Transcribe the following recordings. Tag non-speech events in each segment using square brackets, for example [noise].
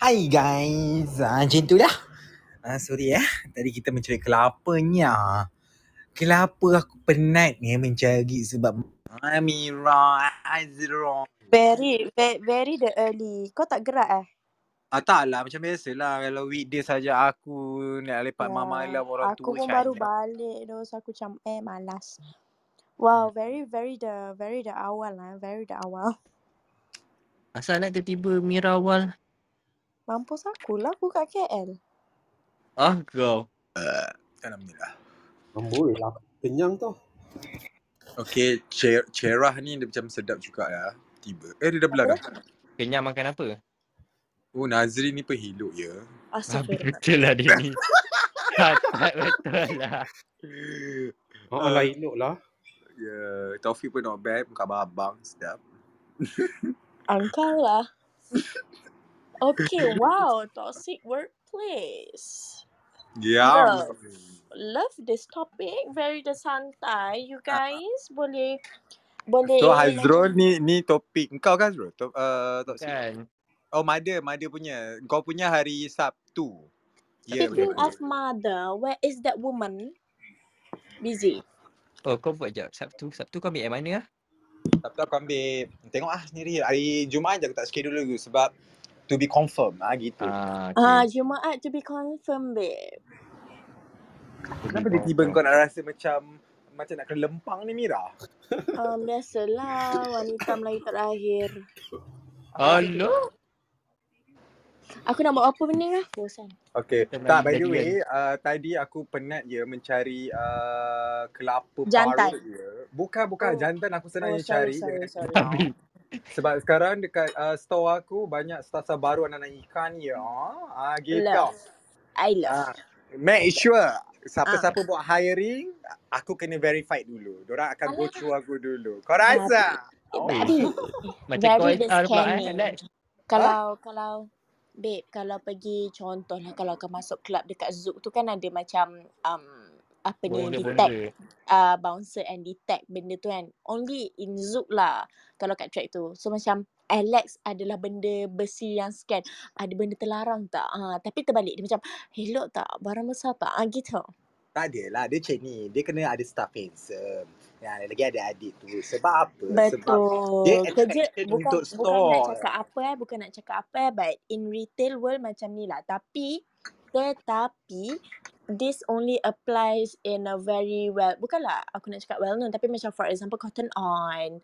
Hai guys, ah, macam tu lah. Ah, sorry eh, tadi kita mencari kelapanya. Kelapa aku penat ni mencari sebab Amira Azra. Very, very, very the early. Kau tak gerak eh? Ah, tak lah, macam biasa lah. Kalau weekday saja aku nak lepak yeah. malam orang aku tua pun baru saya. balik tu. So aku macam eh malas. Wow, very, very the, very the awal lah. Very the awal. Asal nak tiba-tiba Mira awal? Mampus aku lah. Aku kat KL. Ah kau. Uh, Alhamdulillah. Amboi lah. Kenyang tau. Okay, cer- cerah ni dia macam sedap juga lah. Tiba. Eh, dia dah belah dah. Kenyang makan apa? Oh, Nazri ni pehiluk ya. Ah, Astagfirullah. betul lah dia ni. [laughs] tak, betul lah. Oh, lah elok lah. Ya, yeah, Taufik pun not bad. Muka abang sedap. Angkau lah. [laughs] Okay, [laughs] wow. Toxic workplace. Ya. Love. Love this topic. Very the santai. You guys boleh boleh So Hazrul ni ni topik kau kan Hazrul? Top, uh, toxic. Kan? Oh, Mother, Mother punya. Kau punya hari Sabtu. Ya, Speaking of mother, where is that woman? Busy. Oh kau buat jap. Sabtu. Sabtu kau ambil yang mana lah? Sabtu aku ambil. Tengok ah sendiri. Hari Jumaat je aku tak schedule dulu sebab to be confirm ah gitu. Ah, Ah, okay. Jumaat to be confirmed, babe. Kenapa dia tiba kau nak rasa macam macam nak kena lempang ni Mira? Um, [laughs] biasalah wanita Melayu terakhir. Hello? Aku nak buat apa benda lah? Bosan. Okay. Tak, by the way, uh, tadi aku penat je mencari uh, kelapa Jantan. parut je. Bukan, bukan. Oh. Jantan aku senang Oh, je sorry, cari. sorry, sorry. Sebab sekarang dekat uh, store aku banyak stasa baru anak-anak ikan ya. Ah, gitu. Love. I love. Ah, make sure siapa-siapa buat hiring, aku kena verified dulu. Diorang akan go through aku dulu. Kau rasa? Oh. [laughs] Macam kau HR pula eh. scamming. Alex. Kalau, kalau, babe, kalau pergi contoh lah, kalau kau masuk club dekat Zouk tu kan ada macam, um, apa ni, detect uh, bouncer and detect benda tu kan. Only in Zouk lah kalau kat track tu. So macam Alex adalah benda besi yang scan. Ada benda terlarang tak? Ha, tapi terbalik. Dia macam, elok tak? Barang besar tak? Ha, gitu. Tak ada lah. Dia macam ni. Dia kena ada staff handsome. Ya, lagi ada adik tu. Sebab apa? Sebab Betul. dia Kerja bukan untuk bukan nak store. cakap apa eh, bukan nak cakap apa eh, but in retail world macam ni lah. Tapi tetapi this only applies in a very well bukanlah aku nak cakap well known tapi macam for example Cotton On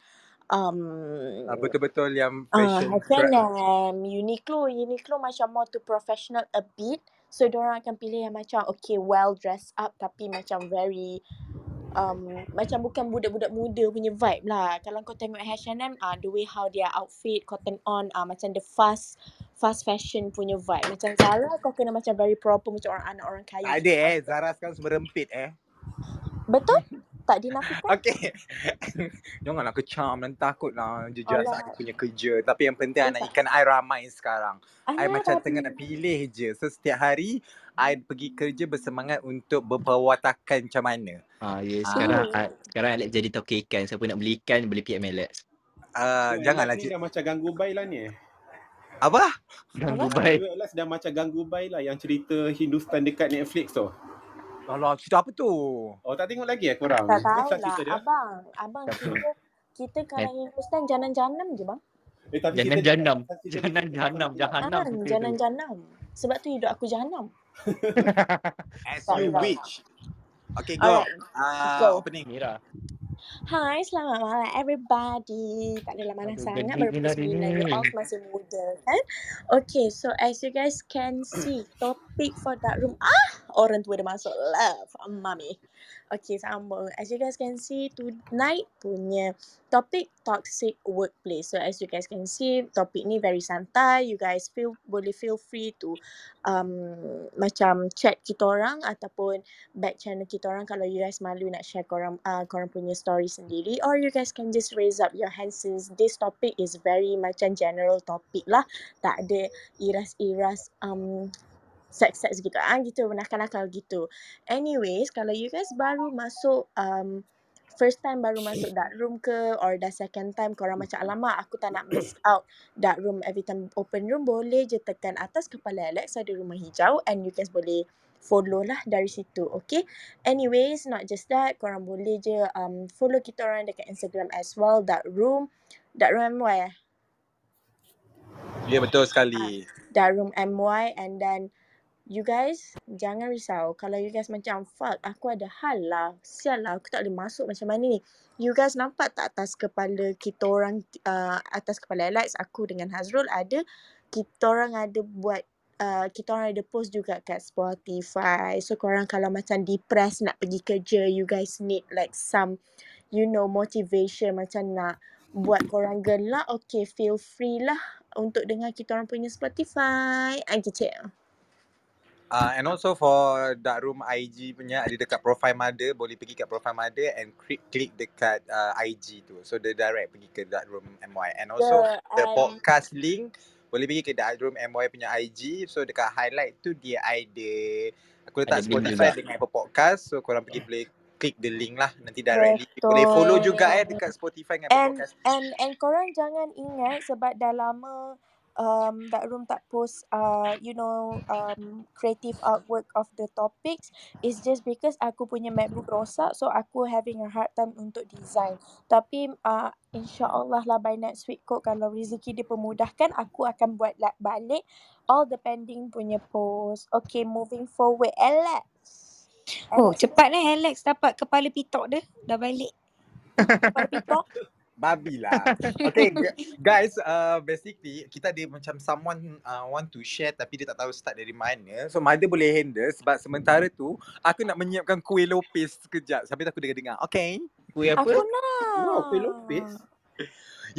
um Ah, betul-betul yang Ah, fashion brand. H&M, Uniqlo, Uniqlo macam more to professional a bit. So, diorang akan pilih yang macam okay, well dressed up tapi macam very um macam bukan budak-budak muda punya vibe lah. Kalau kau tengok H&M, ah the way how their outfit, Cotton On, ah macam the fast fast fashion punya vibe. Macam Zara kau kena macam very proper macam orang anak orang kaya. Ada eh. Zara sekarang semua rempit eh. Betul? Tak dinafikan? Okay. [laughs] Janganlah kecam dan takut lah jejak Alah. saya punya kerja. Tapi yang penting Eh, anak ikan I ramai sekarang. I Alah, macam tapi tengah nak pilih je. So setiap hari I pergi kerja bersemangat untuk berperwatakan macam mana. Ah, ya, Ah. sekarang ah, sekarang Alex jadi tokek ikan. Siapa nak beli ikan boleh PM Alex. Uh, So, janganlah Alex ni cik. dah macam ganggu bay lah ni eh. Apa? Ganggu baik. Alex dah macam ganggu bay lah yang cerita Hindustan dekat Netflix tu. Alah, cerita apa tu? Oh tak tengok lagi eh korang? tak tahu lah. Abang, abang kita kita kalau Hindustan janan-janam je bang. Eh tapi jahanam. jahanam. pula. Jahanam Kan, cerita tu. janan-janam. Sebab tu hidup aku jahanam. As you tak. wish. Okay, go. Uh, go. opening. Mira. Hai, selamat malam everybody. Tak adalah mana Aduh, sangat, geli baru pula pukul dia 9 year ni. old masih muda kan. Okay, so as you guys can see, topic for that room. Ah, orang tua dah masuk. Love, mommy. Okay, sambung. As you guys can see, tonight punya topik toxic workplace. So as you guys can see, topik ni very santai. You guys feel boleh feel free to um, macam chat kita orang ataupun back channel kita orang kalau you guys malu nak share korang uh, korang punya story sendiri or you guys can just raise up your hands since this topic is very macam general topic lah tak ada iras-iras um, sex-sex gitu ah gitu nakal-nakal gitu. Anyways kalau you guys baru masuk um, first time baru masuk dark room ke or dah second time korang macam alamak aku tak nak miss out dark room every time open room boleh je tekan atas kepala Alex ada rumah hijau and you guys boleh follow lah dari situ. Okay? Anyways not just that korang boleh je um, follow kita orang dekat Instagram as well dark room. Dark room MY Ya betul sekali. dark room MY and then you guys jangan risau kalau you guys macam fuck aku ada hal lah sial lah aku tak boleh masuk macam mana ni you guys nampak tak atas kepala kita orang uh, atas kepala Alex aku dengan Hazrul ada kita orang ada buat Uh, kita orang ada post juga kat Spotify. So korang kalau macam depressed nak pergi kerja, you guys need like some you know motivation macam nak buat korang gelak, okay feel free lah untuk dengar kita orang punya Spotify. Ah gitu. Uh, and also for Dark Room IG punya ada dekat profile mother boleh pergi kat profile mother and click click dekat uh, IG tu. So dia direct pergi ke Dark Room MY and also the and- podcast link boleh pergi ke Dark Room MY punya IG so dekat highlight tu dia ada aku letak Ada Spotify dengan Apple Podcast. So korang pergi boleh klik the link lah nanti directly. Betul. boleh follow juga eh dekat Spotify dengan Apple And Podcast. and and korang jangan ingat sebab dah lama um Dark Room tak post uh you know um creative artwork of the topics is just because aku punya MacBook rosak so aku having a hard time untuk design. Tapi uh insyaallah lah by next week kot kalau rezeki dia pemudahkan aku akan buat like balik all the pending punya post. Okay, moving forward. Alex. Oh, cepat eh Alex dapat kepala pitok dia. Dah balik. kepala pitok. Babi lah. [laughs] Okay gu- guys, uh, basically kita ada macam someone uh, want to share tapi dia tak tahu start dari mana. So Mother boleh handle sebab sementara tu aku nak menyiapkan kuih lopis sekejap sampai aku dengar-dengar. Okay. Kuih apa? Aku nak. Wow, kuih lopis.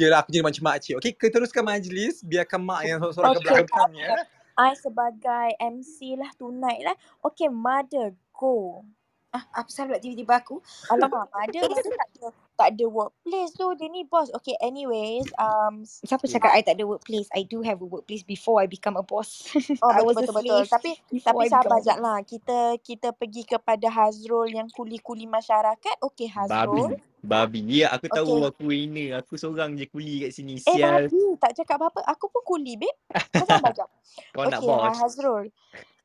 Yelah aku jadi macam makcik. Okay, kita teruskan majlis. Biarkan mak yang sorang ke Okay. belakang ya. I sebagai MC lah tonight lah. Okay, mother, go. Ah, apa salah buat tiba-tiba aku? Alamak, [laughs] mother, mother tak ada, tak ada workplace tu. Dia ni boss. Okay, anyways. Um, Siapa cakap I tak ada workplace? I do have a workplace before I become a boss. [laughs] oh, I was betul, a betul, betul. slave Tapi, tapi sabar become a jap lah. Kita, kita pergi kepada Hazrul yang kuli-kuli masyarakat. Okay, Hazrul. Babi. Babi. Ya, aku tahu Okay. aku winner. Aku seorang je kuli kat sini. Eh, Sial. babi. Tak cakap apa-apa. Aku pun kuli, babe. Kau sabar jap. [laughs] Kau nak Okay, bos. uh, Hazrul.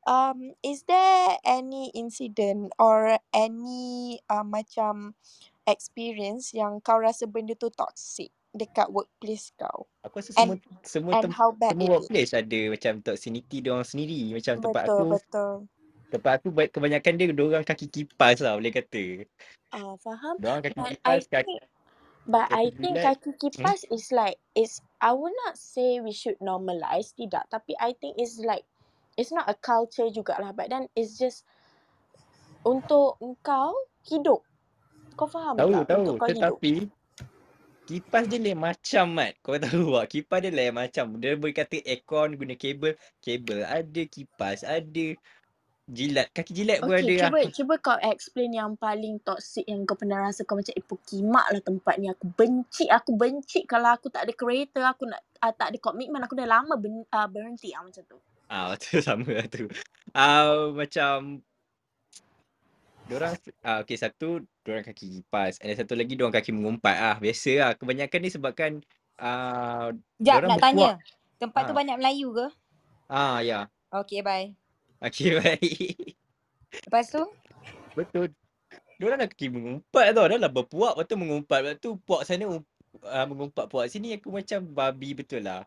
Um, is there any incident or any uh, macam experience yang kau rasa benda tu toxic dekat workplace kau? Aku rasa And semua semua and tem- how bad semua it is? workplace ada macam toxicity dia orang sendiri. Macam tempat Betul, aku, betul. tempat aku kebanyakan dia orang kaki kipas lah boleh kata. Uh, faham? Dia kaki But I kipas, kaki think But I kaki think jilat. kaki kipas is like is I would not say we should normalize tidak tapi I think it's like it's not a culture jugalah but then it's just untuk engkau hidup. Kau faham Tahu, tak? tahu. Untuk kau hidup. Tetapi kipas dia lain macam mat. Kau tahu tak? Kipas dia lain macam. Dia boleh kata aircon guna kabel. Kabel ada, kipas ada. Jilat, kaki jilat pun Okay, ada. cuba Aku, cuba kau explain yang paling toxic yang kau pernah rasa kau macam eh pukimak lah tempat ni. Aku benci, aku benci kalau aku tak ada kereta, aku nak uh, tak ada komitmen, aku dah lama ben, uh, berhenti ah macam tu. Ah, [laughs] tu sama lah tu. Ah, macam Diorang ah, okay satu diorang kaki kipas and then satu lagi diorang kaki mengumpat. Ah biasa lah. Kebanyakan ni sebabkan ah Jap, diorang nak tanya. berkuak Tempat tu ah. banyak Melayu ke? ah ya. Okay, bye. okay [laughs] baik Lepas tu? betul. Diorang dah kaki mengumpat tau. Dah lah berpuak lepas tu mengumpat. Lepas tu puak sana ah, mengumpat puak sini. Aku macam babi betul lah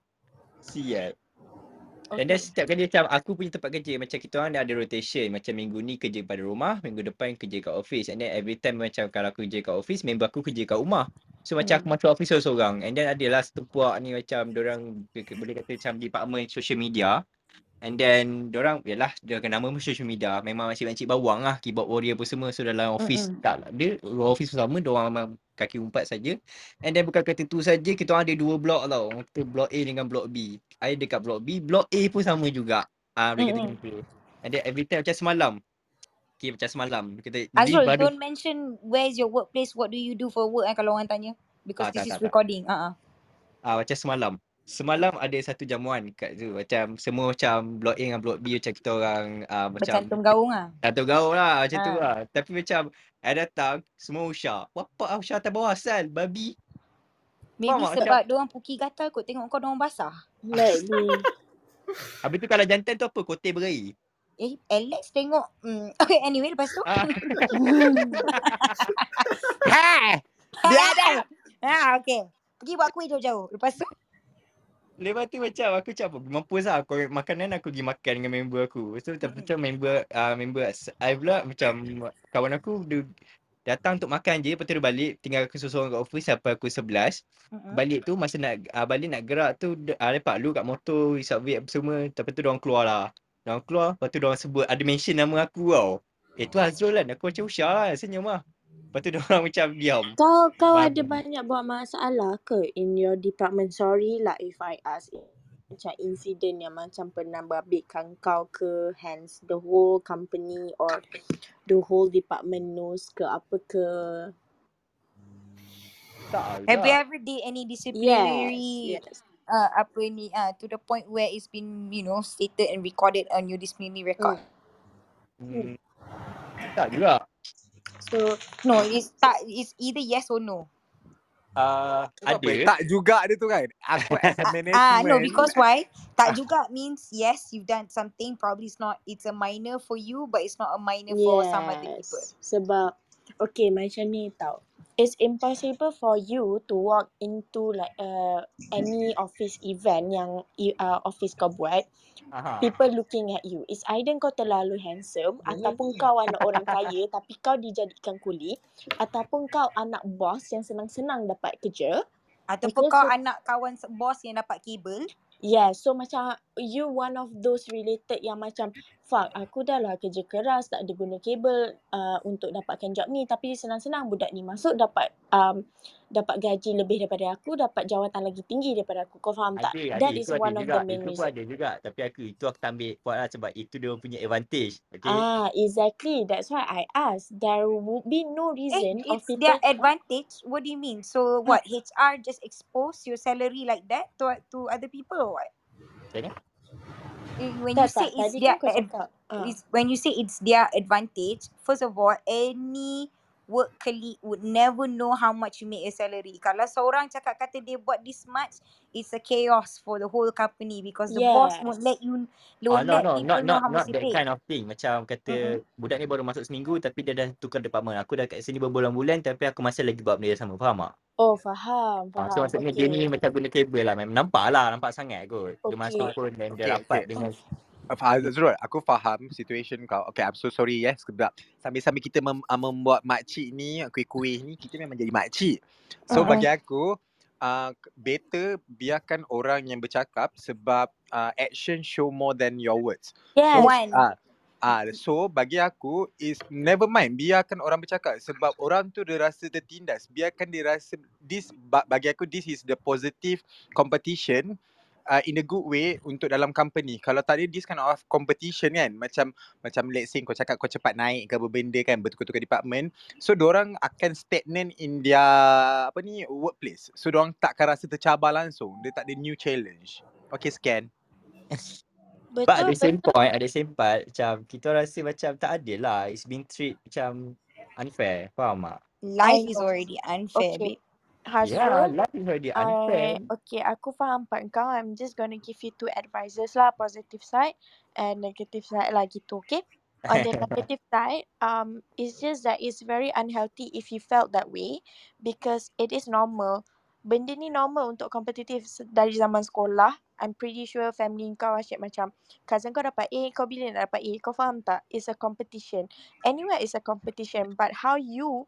Dan then Okay. setiap kali macam aku punya tempat kerja macam kita orang dah ada rotation. Macam minggu ni kerja pada rumah, minggu depan kerja kat office. And then every time macam kalau aku kerja kat office, member aku kerja kat rumah. So macam aku Hmm. masuk office seorang-seorang. And then adalah satu puak ni macam orang boleh kata macam department social media. And then orang yalah dia akan nama pun social media. Memang makcik-makcik bawang lah, keyboard warrior pun semua. So dalam office Mm-mm. tak lah. Dia office sama, dia orang memang kaki umpat saja. And then bukan kata tu saja, kita orang ada dua blok tau. Kita blok A dengan blok B. I dekat blok B, blok A pun sama juga. Ah, kata Mm-mm. macam tu. And then every time macam semalam. Okay, macam semalam. Kita Azrul, baru don't mention where is your workplace, what do you do for work eh, kalau orang tanya. ah Because tak this is tak tak. recording. Ah, uh Ah macam semalam. Semalam ada satu jamuan kat tu. Macam semua macam blok A dengan blok B macam kita orang uh, macam Bercantum gaung ah. satu gaul lah macam tu Ha. lah. Tapi macam I datang semua usah. Bapak ah usah atas bawah asal babi. Maybe Faham tak? Macam sebab diorang puki gatal kot tengok kau diorang basah. Maybe. [laughs] habis tu kalau jantan tu apa? Kote berair. Eh, Alex tengok. Hmm. [laughs] Okay, anyway, lepas tu. Ah. [laughs] ha! Biar dah. Ha, okay. Pergi buat kuih jauh-jauh. Lepas tu. Lepas tu macam aku macam apa? Mampus lah. Aku makanan aku pergi makan dengan member aku. So macam, Mm-mm. macam member uh, member I pula macam kawan aku dia datang untuk makan je. Lepas tu dia balik. Tinggal aku seorang kat office sampai aku 11. Mm-mm. Balik tu masa nak uh, balik nak gerak tu uh, lepak lu kat motor, subway apa semua. Lepas tu diorang keluar lah. Diorang keluar. Lepas tu diorang sebut ada mention nama aku tau. Eh tu Azrul kan. Aku macam usah lah. Senyum lah. Lepas tu [laughs] diorang macam diam. Kau kau Babi. ada banyak buat masalah ke in your department? Sorry lah if I ask. Macam insiden yang macam pernah berbabitkan kau ke hence the whole company or the whole department knows ke apa ke? Tak Have you ever did any Yes, disciplinary yes. uh, apa ni uh, to the point where it's been you know stated and recorded on your disciplinary record? Hmm. Hmm. Tak juga. So No, it's tak it's either yes or no. Uh, Apa? ada. Tak juga dia tu kan. Aku as a management. [laughs] Ah, no, because why? Tak juga means yes, you've done something. Probably it's not. It's a minor for you, but it's not a minor for some other people. Yes. Sebab okay macam ni tau. It's impossible for you to walk into like uh, any office event yang uh, office kau buat. Aha. People looking at you. It's either kau terlalu handsome ataupun kau anak orang kaya [laughs] tapi kau dijadikan kuli ataupun kau anak bos yang senang-senang dapat kerja. Ataupun Okay, kau so- anak kawan bos yang dapat kabel. Yeah, so macam you one of those related yang macam fuck aku dah lah kerja keras tak ada guna kabel uh, untuk dapatkan job ni tapi senang-senang budak ni masuk dapat um, dapat gaji lebih daripada aku dapat jawatan lagi tinggi daripada aku kau faham tak Ada, ada. that Itu is ada one of juga. the main Itu reason ada juga. Tapi aku, itu aku tak ambil point lah sebab itu dia punya advantage. Okay. ah exactly that's why I ask there would be no Eh, reason of it's people their advantage. What do you mean? So what? HR just expose your salary like that to to other people or what? Macam Eh, When you tak. say tak it's their kan ad- cakap is when you say it's their advantage, first of all, any work colleague would never know how much you make a salary. Kalau seorang cakap kata dia buat this much, it's a chaos for the whole company because the boss won't yes let you Oh, won't no, let no, people not know not how not much you that pay. kind of thing. Macam kata Mm-mm. budak ni baru masuk seminggu tapi dia dah tukar department. Aku dah kat sini berbulan-bulan tapi aku masih lagi buat benda yang sama. Faham tak? oh faham Ah, so faham maksudnya dia ni okay macam guna kabel lah. Memang nampak lah. Nampak sangat kot. Dia masuk okay pun dan dia Okay, rapat okay. dengan Azrul, aku faham situation kau. Okay, I'm so sorry yes. Sebab sambil-sambil kita mem, uh, membuat makcik ni, kuih-kuih ni, kita memang jadi makcik. So uh-uh. bagi aku, uh, better biarkan orang yang bercakap sebab uh, action show more than your words. So, yes One. ah, ah, so bagi aku is never mind biarkan orang bercakap sebab orang tu dia rasa tertindas. Biarkan dia rasa this ba- bagi aku this is the positive competition uh, in a good way untuk dalam company. Kalau tak ada this kind of competition kan macam macam let's say kau cakap kau cepat naik ke apa benda kan bertukar-tukar department. So orang akan stagnant in their apa ni workplace. So orang tak akan rasa tercabar langsung. Dia tak ada new challenge. Okay scan. [laughs] But at betul the same betul point, at the same part, macam kita rasa macam tak adil lah. It's being treat macam unfair. Faham tak? Life is already unfair, okay babe. Yeah, Hazrul life is already unfair. I okay, aku faham part kau. I'm just gonna give you two advices lah, positive side and negative side lah gitu, okay? On the [laughs] negative side, um, it's just that it's very unhealthy if you felt that way because it is normal. Benda ni normal untuk kompetitif dari zaman sekolah. I'm pretty sure family kau asyik macam cousin kau dapat A, kau bila nak dapat A. Kau faham tak? It's a competition. Anywhere is a competition but how you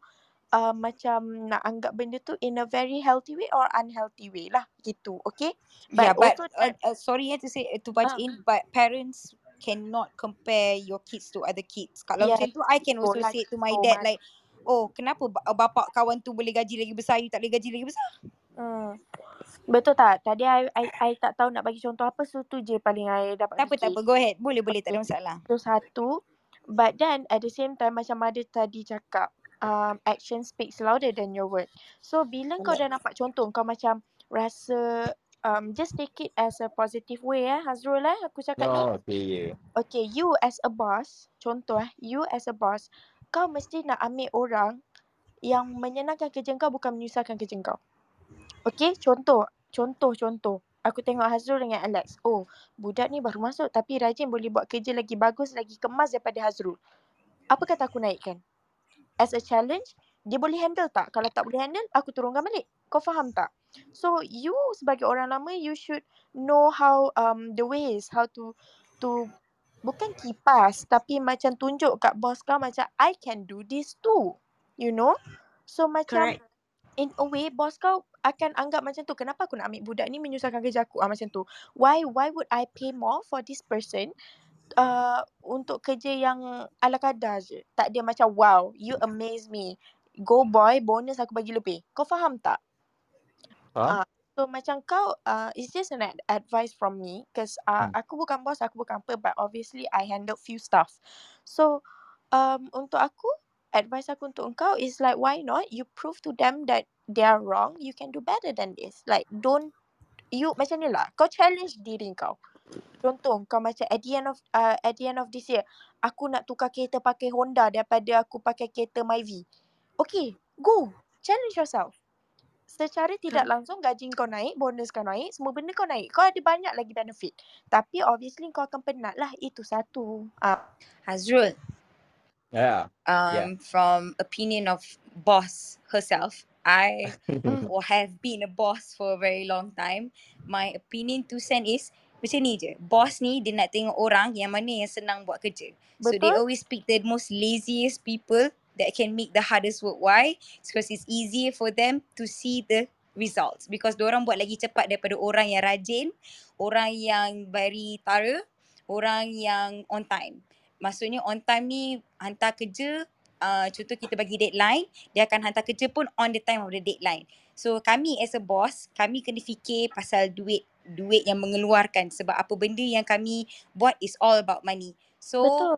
uh, macam nak anggap benda tu in a very healthy way or unhealthy way lah gitu okay Yeah, but but also uh, uh, sorry eh to say uh, to budge ah in, but parents cannot compare your kids to other kids. Kalau yeah macam tu, I can also sekolah say to my so dad much like, oh kenapa uh, bapak kawan tu boleh gaji lagi besar, you tak boleh gaji lagi besar? hmm. betul tak tadi I, I, I tak tahu nak bagi contoh apa so tu je paling I dapat Tak apa, tak apa. Go ahead. Boleh, boleh. Tak ada masalah. tu satu but then at the same time macam ada tadi cakap um, action speaks louder than your word so bila kau dah nampak contoh kau macam rasa um, just take it as a positive way eh Hazrul eh aku cakap ni. Oh, okay, ya. Okay, you as a boss, contoh eh, you as a boss, kau mesti nak ambil orang yang menyenangkan kerja kau bukan menyusahkan kerja kau. Okay, contoh, contoh, contoh. Aku tengok Hazrul dengan Alex. Oh, budak ni baru masuk tapi rajin boleh buat kerja lagi bagus, lagi kemas daripada Hazrul. Apa kata aku naikkan? As a challenge, dia boleh handle tak? Kalau tak boleh handle, aku turunkan balik. Kau faham tak? So, you sebagai orang lama, you should know how um the ways, how to to bukan kipas tapi macam tunjuk kat bos kau macam I can do this too. You know? So macam Correct. in a way bos kau akan anggap macam tu kenapa aku nak ambil budak ni menyusahkan kerja aku ah macam tu why why would I pay more for this person uh, untuk kerja yang ala kadar je. Tak dia macam wow you amaze me. Go boy bonus aku bagi lebih. Kau faham tak? Faham? Ah, so macam kau uh, it's just an ad- advice from me because uh, Hmm. aku bukan bos aku bukan apa but obviously I handle few stuff. So um untuk aku advice aku untuk engkau is like why not? You prove to them that they are wrong. You can do better than this. Like don't you macam ni lah. Kau challenge diri kau contoh kau macam at the end of uh, at the end of this year aku nak tukar kereta pakai Honda daripada aku pakai kereta Myvi okay go challenge yourself secara tidak langsung gaji kau naik, bonus kau naik, semua benda kau naik. Kau ada banyak lagi benefit. Tapi obviously kau akan penat lah. Itu satu. Ah, Hazrul, Ya. um, from opinion of boss herself, I or [laughs] have been a boss for a very long time. My opinion two cent is macam ni je. Boss ni dia nak tengok orang yang mana yang senang buat kerja. So they Betul. always pick the most laziest people that can make the hardest work. Why? It's because it's easier for them to see the results. Because orang buat lagi cepat daripada orang yang rajin, orang yang very thorough, orang yang on time. Maksudnya on time ni hantar kerja uh, contoh kita bagi deadline, dia akan hantar kerja pun on the time of the deadline. So kami as a boss, kami kena fikir pasal duit duit yang mengeluarkan sebab apa benda yang kami buat is all about money. So Betul.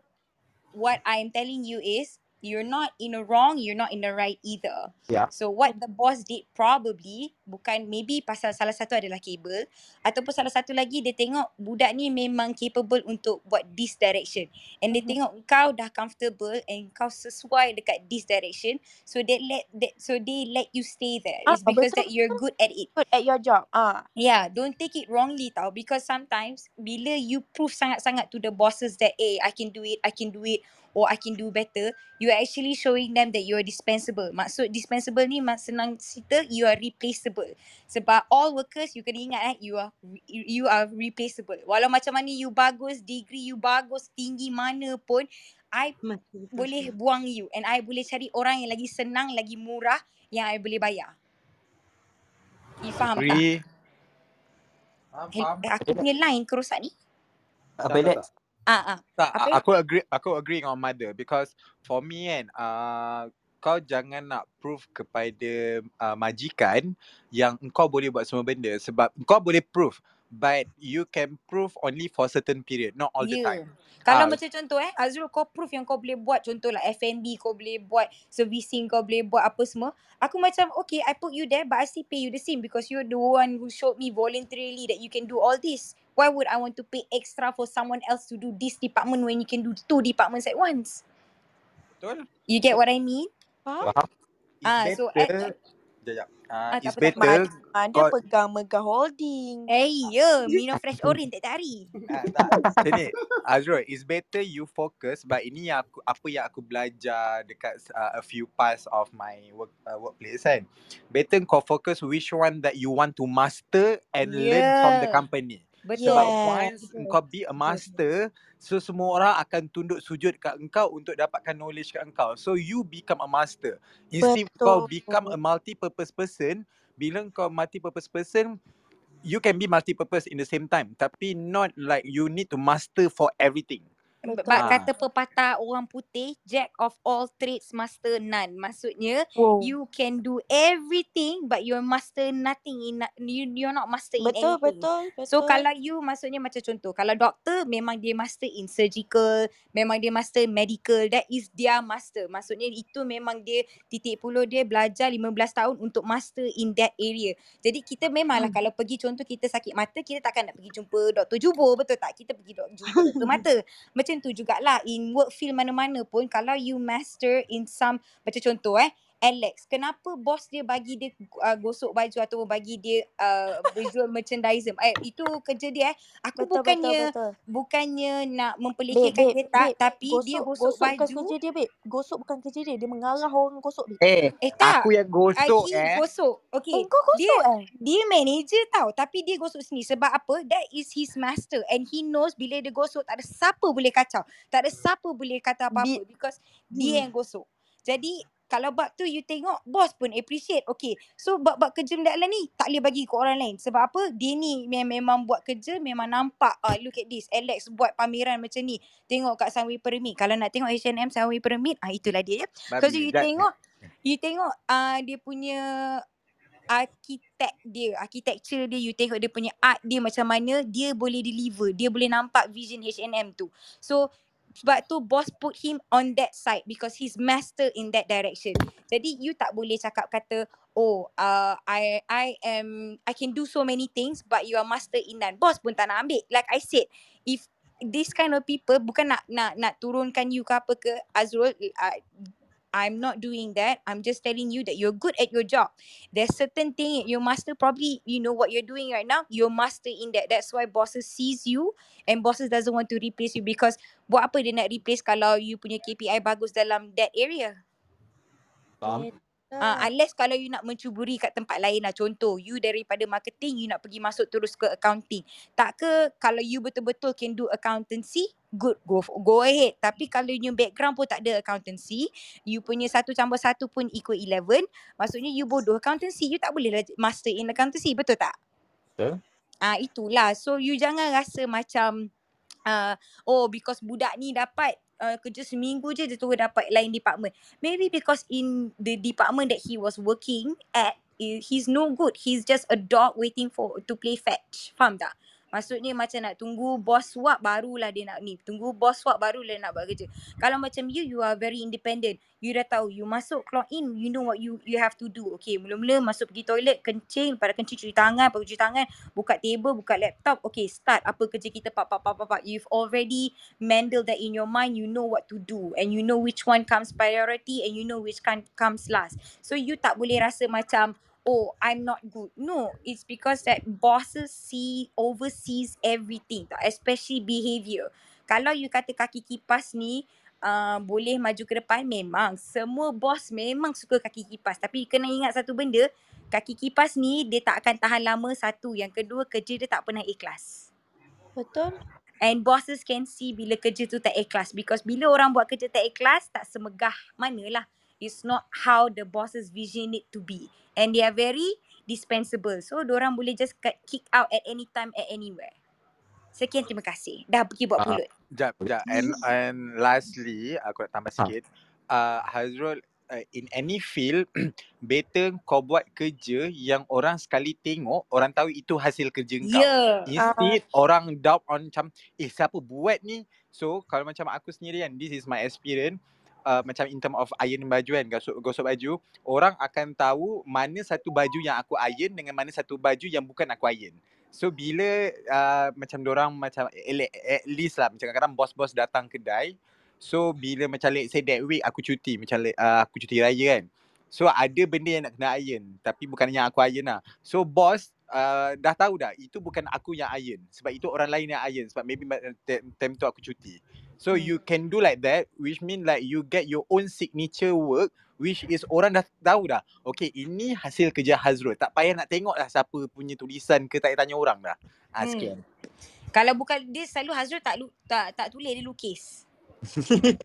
what I'm telling you is you're not in a wrong, you're not in the right either. Yeah. So what the boss did probably bukan maybe pasal salah satu adalah kabel ataupun salah satu lagi dia tengok budak ni memang capable untuk buat this direction and dia Mhm. tengok kau dah comfortable and kau sesuai dekat this direction so they let that so they let you stay there. Ah, It's because betul. that you're good at it. Good at your job. Ah, Yeah, don't take it wrongly tau because sometimes bila you prove sangat-sangat to the bosses that eh I can do it, I can do it or I can do better, you are actually showing them that you are dispensable. Maksud dispensable ni mak senang cerita you are replaceable. Sebab all workers you kena ingat eh you are re- you are replaceable. Walau macam mana you bagus, degree you bagus, tinggi mana pun I boleh buang you and I boleh cari orang yang lagi senang, lagi murah yang I boleh bayar. You faham tak? Agree. Faham, Hel- faham. eh, aku punya line kerosak ni. Apa Tak, tak, tak. Ah ah. Tak, Apa? a- aku agree aku agree dengan mother because for me kan uh, kau jangan nak prove kepada uh, majikan yang engkau boleh buat semua benda sebab kau boleh prove but you can prove only for certain period not all the Ya. time. Kalau Ah. macam contoh eh, Azrul kau proof yang kau boleh buat contoh lah F&B kau boleh buat, servicing kau boleh buat apa semua. Aku macam okay I put you there but I still pay you the same because you're the one who showed me voluntarily that you can do all this. Why would I want to pay extra for someone else to do this department when you can do two departments at once? Betul? You get what I mean? Faham? Ah, so better. at- Jap, jap. Ah, Uh, tak it's better. Mana Kau- pegang Mega Holding. Eh ya, minum fresh orange tak hari. Ah, tak. Azrul, it's better you focus but ini yang aku apa yang aku belajar dekat uh, a few parts of my work uh, workplace kan. Better kau focus which one that you want to master and learn from the Yeah. company. Betul. Sebab Yes. once kau be a master, so semua orang akan tunduk sujud kat engkau untuk dapatkan knowledge kat engkau. So you become a master. Instead kau Betul. become a multi-purpose person, bila kau multi-purpose person, you can be multi-purpose in the same time. Tapi not like you need to master for everything. But Betul. Ah. kata pepatah orang putih, jack of all trades, master none. Maksudnya, Wow. you can do everything but you're master nothing in you you're not master in Betul, anything. betul, betul. So kalau you maksudnya macam contoh, kalau doktor memang dia master in surgical, memang dia master medical, that is dia master. Maksudnya itu memang dia titik puluh dia belajar 15 tahun untuk master in that area. Jadi kita memanglah Hmm. kalau pergi contoh kita sakit mata, kita takkan nak pergi jumpa doktor jubur, betul tak? Kita pergi dok- jumpa doktor [laughs] mata. Macam tu jugalah in work field mana-mana pun kalau you master in some macam contoh eh Alex, kenapa bos dia bagi dia uh, gosok baju atau bagi dia uh, visual merchandism? Eh, itu kerja dia eh. Aku Betul, bukannya betul, betul. bukannya nak Babe, babe, dia tak, babe. tapi dia Gosok, gosok, gosok bukan baju. kerja dia, babe. Gosok bukan kerja dia. Dia mengarah orang gosok, babe. Eh, Eh tak, aku yang uh, gosok he eh. gosok. Eh, Okay, kau dia gosok eh? dia manager tau tapi dia gosok sendiri sebab apa that is his master and he knows bila dia gosok tak ada siapa boleh kacau tak ada siapa boleh kata apa-apa Bi- because dia Hmm. yang gosok jadi kalau bab tu you tengok bos pun appreciate. Okay so bab-bab kerja mendalam ni tak boleh bagi ke orang lain. Sebab apa? Dia ni mem- memang buat kerja memang nampak ah look at this. Alex buat pameran macam ni. Tengok kat Sunway Pyramid. Kalau nak tengok H&M Sunway Pyramid ah itulah dia ya. Because Babi, you Zat. tengok you tengok uh, dia punya arkitek dia, architecture dia, you tengok dia punya art dia macam mana, dia boleh deliver, dia boleh nampak vision H&M tu. So, sebab tu boss put him on that side because he's master in that direction. Jadi you tak boleh cakap kata, oh, uh, I I am I can do so many things but you are master in none. Boss pun tak nak ambil. Like I said, if this kind of people bukan nak nak nak turunkan you ke apa ke Azrul, uh, I'm not doing that. I'm just telling you that you're good at your job. There's certain thing you master probably you know what you're doing right now. You're master in that. That's why bosses sees you and bosses doesn't want to replace you because buat apa dia nak replace kalau you punya KPI bagus dalam that area. Faham? Uh, unless kalau you nak mencuburi kat tempat lain lah. Contoh, you daripada marketing, you nak pergi masuk terus ke accounting. Tak ke kalau you betul-betul can do accountancy, good, go go ahead. Tapi kalau you background pun tak ada accountancy, you punya satu campur satu pun equal 11, maksudnya you bodoh accountancy, you tak boleh lah master in accountancy, betul tak? Betul. Ah uh, itulah. So you jangan rasa macam uh, oh because budak ni dapat uh, kerja seminggu je dia terus dapat lain department. Maybe because in the department that he was working at he's no good. He's just a dog waiting for to play fetch. Faham tak? Maksudnya macam nak tunggu bos swap barulah dia nak ni. Tunggu bos swap barulah dia nak buat kerja. Kalau macam you, you are very independent. You dah tahu, you masuk clock in, you know what you you have to do. Okay, mula-mula masuk pergi toilet, kencing, pada kencing cuci tangan, pada cuci tangan, buka table, buka laptop. Okay, start apa kerja kita, pak, pak, pak, pak, pak. You've already mandled that in your mind, you know what to do. And you know which one comes priority and you know which one comes last. So you tak boleh rasa macam, oh I'm not good. No, it's because that bosses see, oversees everything tau. Especially behavior. Kalau you kata kaki kipas ni, uh, boleh maju ke depan, memang. Semua bos memang suka kaki kipas. Tapi kena ingat satu benda, kaki kipas ni dia tak akan tahan lama satu. Yang kedua, kerja dia tak pernah ikhlas. Betul. And bosses can see bila kerja tu tak ikhlas. Because bila orang buat kerja tak ikhlas, tak semegah manalah. It's not how the bosses vision it to be. And they are very dispensable. So, orang boleh just cut- kick out at any time, at anywhere. Sekian terima kasih. Dah pergi buat Ah, pulut. Jap, jap. And and lastly, aku nak tambah Ha. sikit. Uh, Hazrul, uh, in any field, [clears throat] better kau buat kerja yang orang sekali tengok, orang tahu itu hasil kerja kau. Yeah. Instead, orang doubt on macam, eh siapa buat ni? So, kalau macam aku sendiri kan, this is my experience. Uh, macam in term of iron baju kan, gosok, gosok baju, orang akan tahu mana satu baju yang aku iron dengan mana satu baju yang bukan aku iron. So bila uh, macam orang macam at least lah macam kadang-kadang bos-bos datang kedai. So bila macam let's say that week aku cuti macam uh, aku cuti raya kan. So ada benda yang nak kena iron tapi bukan yang aku iron lah. So boss uh, dah tahu dah itu bukan aku yang iron sebab itu orang lain yang iron sebab maybe ma- time time tu aku cuti. So you can do like that which mean like you get your own signature work which is orang dah tahu dah. Okay ini hasil kerja Hazrul. Tak payah nak tengok lah siapa punya tulisan ke tak payah tanya orang dah. Ah, Hmm. sekian. Kalau bukan dia selalu Hazrul tak lu, tak tak tulis dia lukis. [laughs]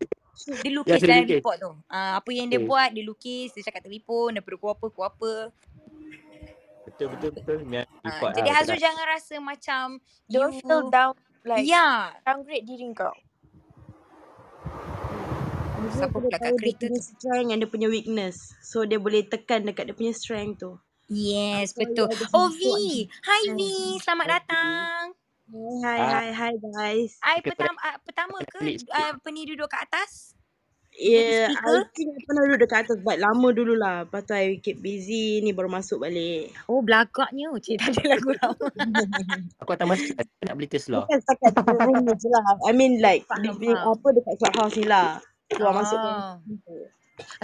Dia lukis dalam lukis. report tu. Ah apa yang dia Okay. buat dia lukis, dia cakap telefon, daripada pukul apa pukul apa. Betul betul betul. Report jadi lah. Hazrul jangan rasa macam you Don't feel down, like yeah, downgrade diri kau. Siapa pula kat kereta punya tu? strength and dia punya weakness. So dia boleh tekan dekat dia punya strength tu. Yes, betul. Oh, V. Hai V, selamat Okay. datang. Hai Ah, hai hai guys. I kita pertama uh, pertama ke uh, apa ni duduk kat atas? Yeah, speaker? I think I pernah duduk dekat atas but lama dulu lah. Lepas tu I keep busy ni baru masuk balik. Oh, belagaknya. Cik, tak ada lagu lama. [laughs] Aku atas masuk nak beli Tesla. Bukan setakat room ni je lah. I mean like dia Faham, punya faham. apa dekat clubhouse ni lah. Keluar masuk kan. Oh.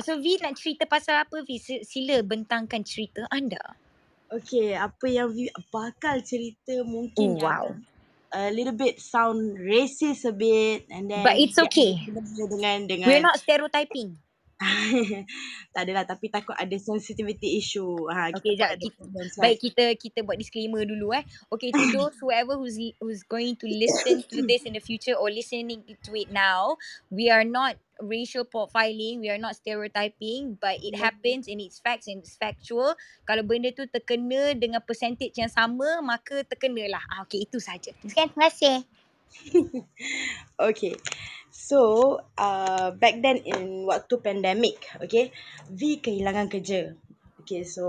So, V nak cerita pasal apa, V? Si- Sila bentangkan cerita anda. Okay, apa yang vi bakal cerita mungkin Oh, yang wow. A little bit sound racist a bit and then But it's okay. dengan dengan We're not stereotyping. [laughs] tak adalah tapi takut ada sensitivity issue. Ha, Okay, kita jap. Kita, baik, kita kita buat disclaimer dulu eh. Okay, to [laughs] those whoever who's who's going to listen to this in the future or listening to it now, we are not racial profiling, we are not stereotyping, but it happens and it's facts and it's factual. Kalau benda tu terkena dengan percentage yang sama, maka terkenalah. Ah, okay, itu saja. Terima kasih. [laughs] Okay. So, uh, back then in waktu pandemic, okay, V kehilangan kerja. Okay, so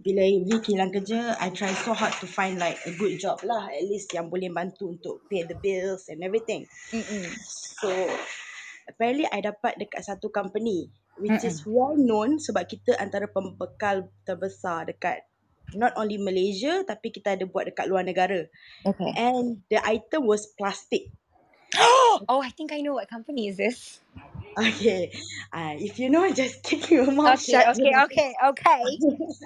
bila V kehilangan kerja, I try so hard to find like a good job lah. At least yang boleh bantu untuk pay the bills and everything. Mm-mm. So, apparently I dapat dekat satu company which is well known sebab kita antara pembekal terbesar dekat not only Malaysia tapi kita ada buat dekat luar negara. Okay. And the item was plastic. [gasps] Oh, I think I know what company is this. Okay. Uh, if you know, [laughs] just keep your mouth Okay, shut. okay, okay, okay.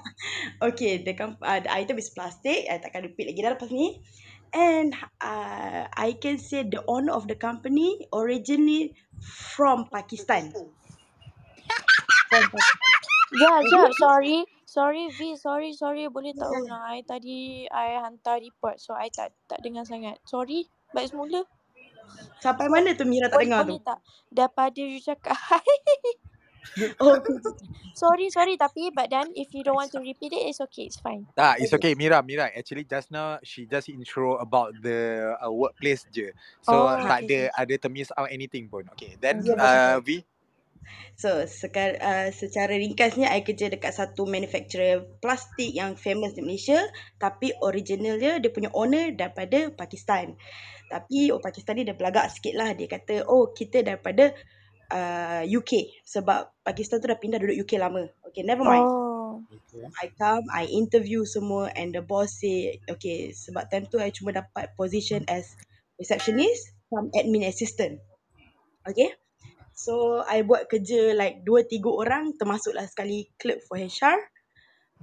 [laughs] okay, the, com- uh, the item is plastic. I takkan repeat lagi dah lepas ni. And uh, I can say the owner of the company originally from Pakistan. Ya, [laughs] ya, Ya. sorry. Sorry V, sorry, sorry. Boleh tak ulang? I tadi I hantar report so I tak tak dengar sangat. Sorry. Baik semula. Sampai mana tu Mira tak Boleh, dengar boleh tu? tak? Daripada you cakap [laughs] Oh, Sorry, sorry. Tapi but then if you don't want to repeat it, it's okay. It's fine. Ah, it's okay, Mira. Mira, actually just now she just intro about the uh, workplace je. So Oh, tak okay, ada ada to miss out anything pun. Okay, then Ya, uh, V. So sekar, uh, secara ringkasnya I kerja dekat satu manufacturer plastik yang famous di Malaysia tapi originalnya dia punya owner daripada Pakistan. Tapi orang Pakistan ni dia belagak sikit lah. Dia kata oh kita daripada uh, UK sebab Pakistan tu dah pindah duduk UK lama. Okay never mind. Oh. I come, I interview semua and the boss say, okay, sebab time tu I cuma dapat position as receptionist some admin assistant. Okay. So, I buat kerja like dua tiga orang termasuklah sekali clerk for HR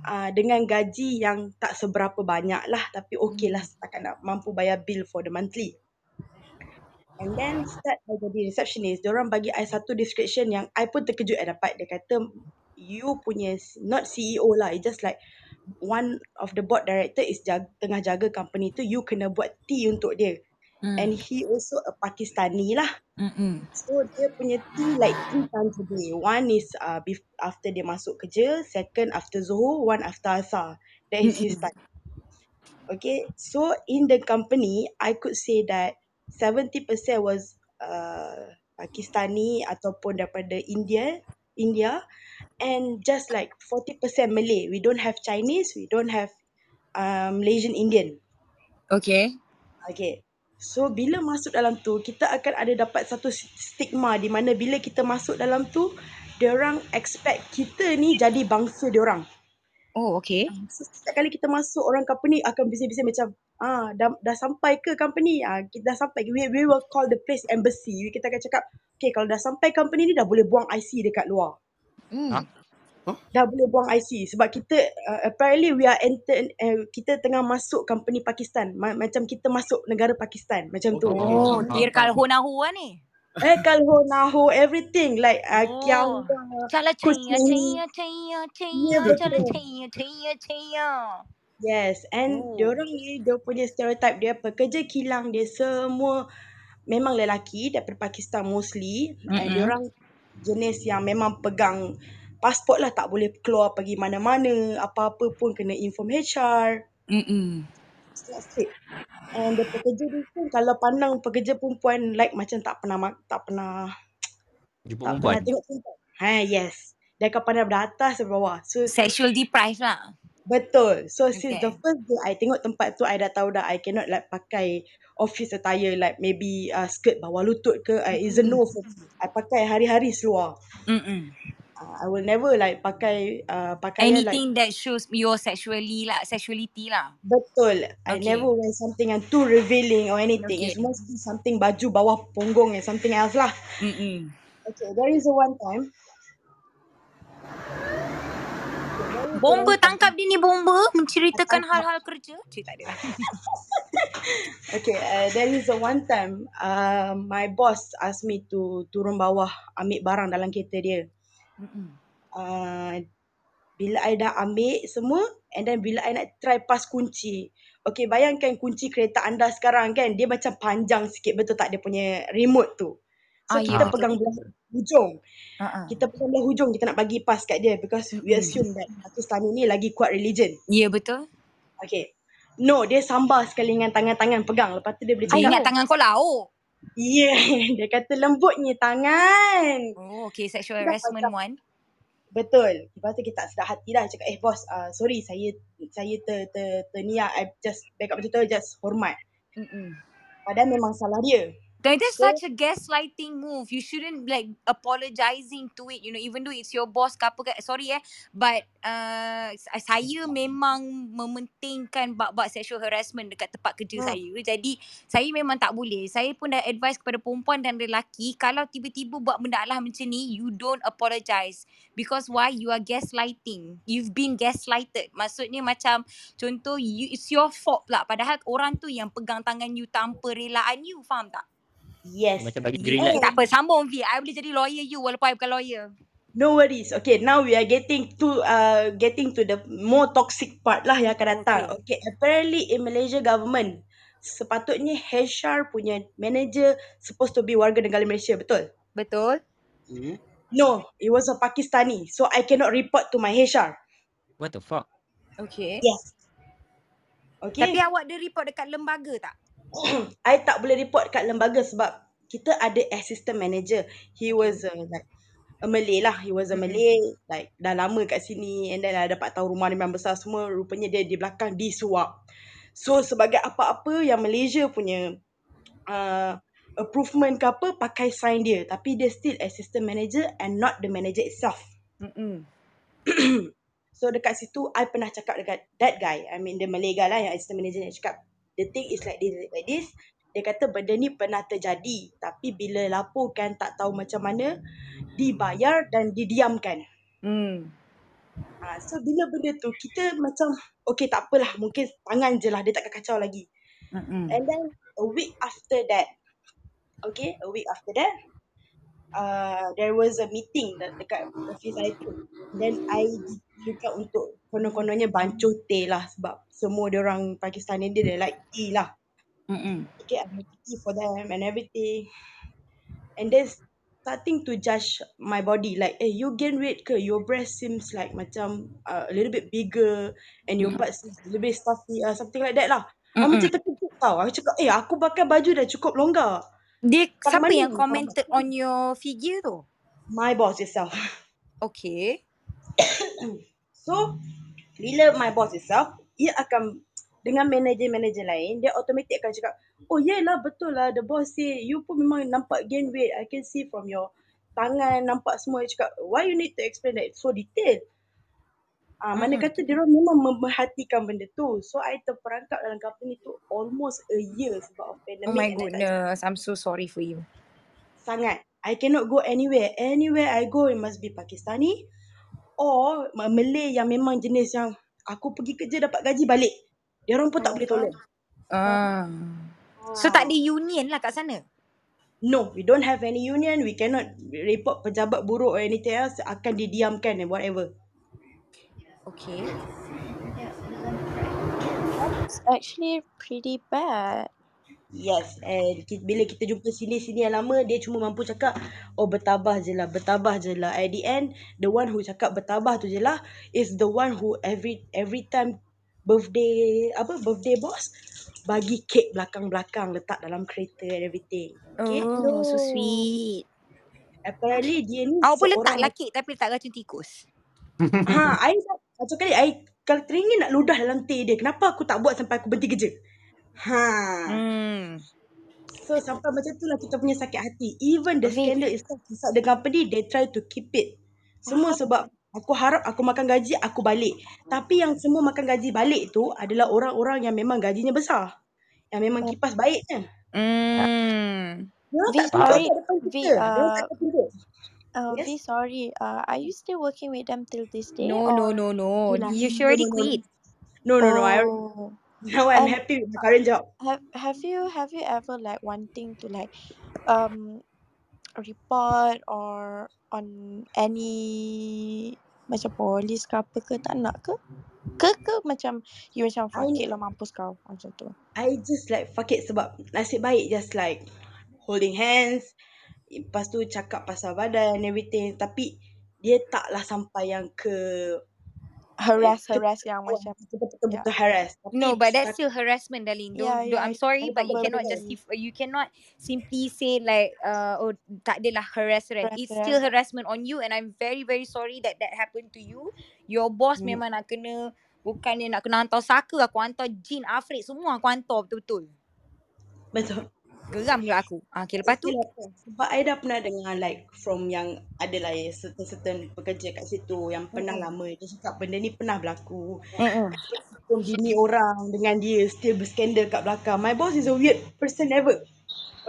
uh, dengan gaji yang tak seberapa banyak lah tapi okay lah setakat nak mampu bayar bill for the monthly. And then start I jadi receptionist. Diorang bagi I satu description yang I pun terkejut I dapat. Dia kata you punya not CEO lah. It's just like one of the board director is jag, tengah jaga company tu. You kena buat tea untuk dia. Hmm. And he also a Pakistani lah. Mm-mm. So dia punya tea like three times a day. One is uh, bef- after dia masuk kerja. Second after Zuhur. One after Asar. That is his time. Okay. So in the company, I could say that 70% was uh, Pakistani ataupun daripada India. India. And just like 40% Malay. We don't have Chinese. We don't have uh, Malaysian Indian. Okay. Okay. So bila masuk dalam tu kita akan ada dapat satu stigma di mana bila kita masuk dalam tu orang expect kita ni jadi bangsa orang. Oh, okay. So setiap kali kita masuk orang company akan bising-bising macam ah dah, dah sampai ke company ah kita dah sampai we, we will call the place embassy. Kita akan cakap okay kalau dah sampai company ni dah boleh buang IC dekat luar. Hmm. Huh? Dah boleh buang IC sebab kita uh, apparently we are enter uh, kita tengah masuk company Pakistan Ma- macam kita masuk negara Pakistan macam tu. Oh, kira kalau nahu lah ni. Eh kalho naho everything like uh, Oh. kiang Cala Kucing. caya, caya, caya, Ya, caya, cala betul. Yes and Oh. diorang ni dia punya stereotype dia pekerja kilang dia semua memang lelaki daripada Pakistan mostly mm-hmm. and diorang jenis yang memang pegang pasport lah tak boleh keluar pergi mana-mana apa-apa pun kena inform HR it. And the pekerja ni pun kalau pandang pekerja perempuan like macam tak pernah tak pernah Jumpa Tak perempuan. pernah tengok perempuan. Ha, yes. Dia akan pandang dari atas sampai bawah. So, Sexual deprived lah. Betul. So, since the Okay. first day I tengok tempat tu, I dah tahu dah I cannot like pakai office attire like maybe uh, skirt bawah lutut ke. I is a no for me. I pakai hari-hari seluar. Mm-mm. Uh, I will never like pakai uh, pakaian like Anything that shows your sexually lah, sexuality lah. Betul. I Okay. never wear something yang too revealing or anything. Okay. It's mostly something baju bawah punggung and something else lah. Mm-mm. Okay, there is a one time. Okay, there is a Bomba tangkap dia ni bomba menceritakan hal-hal kerja. Cik tak ada. [laughs] Okay, uh, there is a one time. Uh, my boss asked me to turun bawah ambil barang dalam kereta dia. Uh, bila I dah ambil semua and then bila I nak try pass kunci. Okay, bayangkan kunci kereta anda sekarang kan, dia macam panjang sikit betul tak dia punya remote tu. So Ah, ya kita betul. pegang belah hujung. Uh-uh. Kita pegang belah hujung kita nak bagi pass kat dia because we Mm-mm. assume that Pakistan ni lagi kuat religion. Ya betul. Okay. No, dia sambar sekali dengan tangan-tangan pegang. Lepas tu dia boleh Dia cakap, ingat tangan kau lauk. yeah, [laughs] dia kata lembutnya tangan. Oh, okay. Sexual harassment one. Betul. Lepas tu kita tak sedar hati dah. Cakap, eh bos, uh, sorry saya saya ter, ter, ter ni lah. I just back up macam tu, just hormat. Mm-mm. Padahal memang salah dia. Then that's So, such a gaslighting move. You shouldn't like apologizing to it. You know, even though it's your boss ke apa ke. Sorry eh. But uh, saya memang mementingkan bab-bab sexual harassment dekat tempat kerja hmm, saya. Jadi saya memang tak boleh. Saya pun dah advise kepada perempuan dan lelaki. Kalau tiba-tiba buat benda alah macam ni, you don't apologize. Because why? You are gaslighting. You've been gaslighted. Maksudnya macam contoh, you, it's your fault pula. Padahal orang tu yang pegang tangan you tanpa relaan you. Faham tak? Yes. Macam bagi green light. Tak apa. Sambung V. I boleh jadi lawyer you walaupun I bukan lawyer. no worries. Okay, now we are getting to uh getting to the more toxic part lah yang akan datang. Okay. Okay, apparently in Malaysia government, sepatutnya HR punya manager supposed to be warga negara Malaysia, betul? Betul? Hmm. No, it was a Pakistani. So I cannot report to my HR. What the fuck? Okay. Yes. Tapi Okay. awak ada report dekat lembaga tak? [coughs] I tak boleh report kat lembaga sebab kita ada assistant manager. He was uh, like a Malay lah. He was a Mm-mm. Malay like dah lama kat sini and then I dapat tahu rumah dia memang besar semua. Rupanya dia di belakang disuap. So sebagai apa-apa yang Malaysia punya uh, approvement ke apa pakai sign dia. Tapi dia still assistant manager and not the manager itself. [coughs] So dekat situ I pernah cakap dekat that guy. I mean the Malay guy lah yang assistant manager ni cakap the thing is like this like this. Dia kata benda ni pernah terjadi tapi bila laporkan tak tahu macam mana dibayar dan didiamkan. Hmm. Ha, so bila benda tu kita macam okay tak apalah mungkin tangan je lah dia takkan kacau lagi. Mm-mm. And then a week after that okay a week after that uh, there was a meeting de- dekat office I tu. Then I juga untuk konon-kononnya bancuh teh lah sebab semua dia orang Pakistan ni dia dia like tea lah. Mm-mm. Okay, I make tea for them and everything. And then starting to judge my body like, eh, you gain weight ke? Your breast seems like macam uh, a little bit bigger and your Mm-mm. butt seems a little bit stuffy, uh, something like that lah. I macam Mm-mm. terkejut tau. Aku cakap, eh, aku pakai baju dah cukup longgar. Dia Kat siapa yang commented on your figure tu? My boss itself. Okay. [coughs] So, bila my boss itself, ia akan dengan manager-manager lain, dia automatic akan cakap, oh yelah betul lah, the boss say, you pun memang nampak gain weight. I can see from your tangan, nampak semua. Dia cakap, why you need to explain that so detail? Ah, mana Mm-mm. kata dia memang memerhatikan benda tu. So, I terperangkap dalam company tu almost a year sebab of Oh pandemic my and that goodness. I'm so sorry for you. sangat. I cannot go anywhere. Anywhere I go, it must be Pakistani or Ma- Malay yang memang jenis yang aku pergi kerja dapat gaji balik. Dia orang pun Oh tak my boleh tolong. Ah. So tak Ah. ada union lah kat sana? No, we don't have any union. We cannot report pejabat buruk or anything else. Akan didiamkan and whatever. Okay. It's actually pretty bad. Yes, and ki- bila kita jumpa sini-sini yang lama, dia cuma mampu cakap, oh bertabah je lah, bertabah je lah. At the end, the one who cakap bertabah tu je lah is the one who every every time birthday, apa, birthday boss, bagi kek belakang-belakang letak dalam kereta and everything. Okay? Oh, so No. sweet. apparently dia ni Awak pun letak seorang lakit tapi letak racun tikus. Ha, I dah satu kali I kalau teringin nak ludah dalam teh dia. Kenapa aku tak buat sampai aku berhenti kerja? Ha. Hmm. So sampai macam tu lah kita punya sakit hati. Even the Wait. scandal itself inside the company, they try to keep it. Semua sebab aku harap aku makan gaji, aku balik. Tapi yang semua makan gaji balik tu adalah orang-orang yang memang gajinya besar. Yang memang kipas baiknya. Hmm. Dia tak tunjuk kat V, kita. Dia uh, tak. Uh, Yes. V, sorry. Uh, are you still working with them till this day? No, no, no, no. you like- You should already quit. No, no, no. I, Oh. [laughs] now I'm And- happy with my current job. Have Have you Have you ever like wanting to like um report or on any macam polis ke apa ke tak nak ke? Ke ke macam you macam fuck I- it lah mampus kau macam tu. I just like fuck it sebab nasib baik just like holding hands. Lepas tu cakap pasal badan and everything. Tapi dia taklah sampai yang ke Harass harass yang macam betul-betul harass. Tapi No, but that's still harassment, darling. Don't, Yeah, don't yeah, I'm sorry, I- but you cannot justify. You cannot simply say like, uh, oh, tak adalah harass. Harass, It's still harass. harassment on you, and I'm very, very sorry that that happened to you. Your boss Hmm. memang nak kena, bukannya nak kena hantar saka, aku hantar jin, afrit, semua aku hantar betul-betul. betul. Geram pula aku. Ah, okay, lepas tu? Sebab I dah pernah dengar like from yang ada lah ya, certain-certain pekerja kat situ yang pernah Mm-mm. lama. Dia cakap benda ni pernah berlaku. Pun bini orang dengan dia still berskandal kat belakang. My boss is a weird person ever.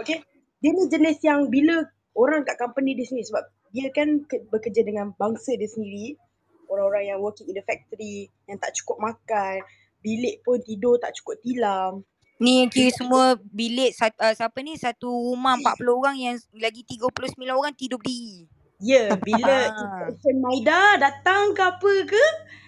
Okay. Dia ni jenis yang bila orang kat company dia sendiri sebab dia kan ke- bekerja dengan bangsa dia sendiri. Orang-orang yang working in the factory yang tak cukup makan. Bilik pun tidur tak cukup tilam. Ni kira semua bilik uh, siapa ni satu rumah 40 orang yang lagi 39 orang tidur berdiri. Ya, yeah, bila Ah. inspection Maida datang ke apa ke,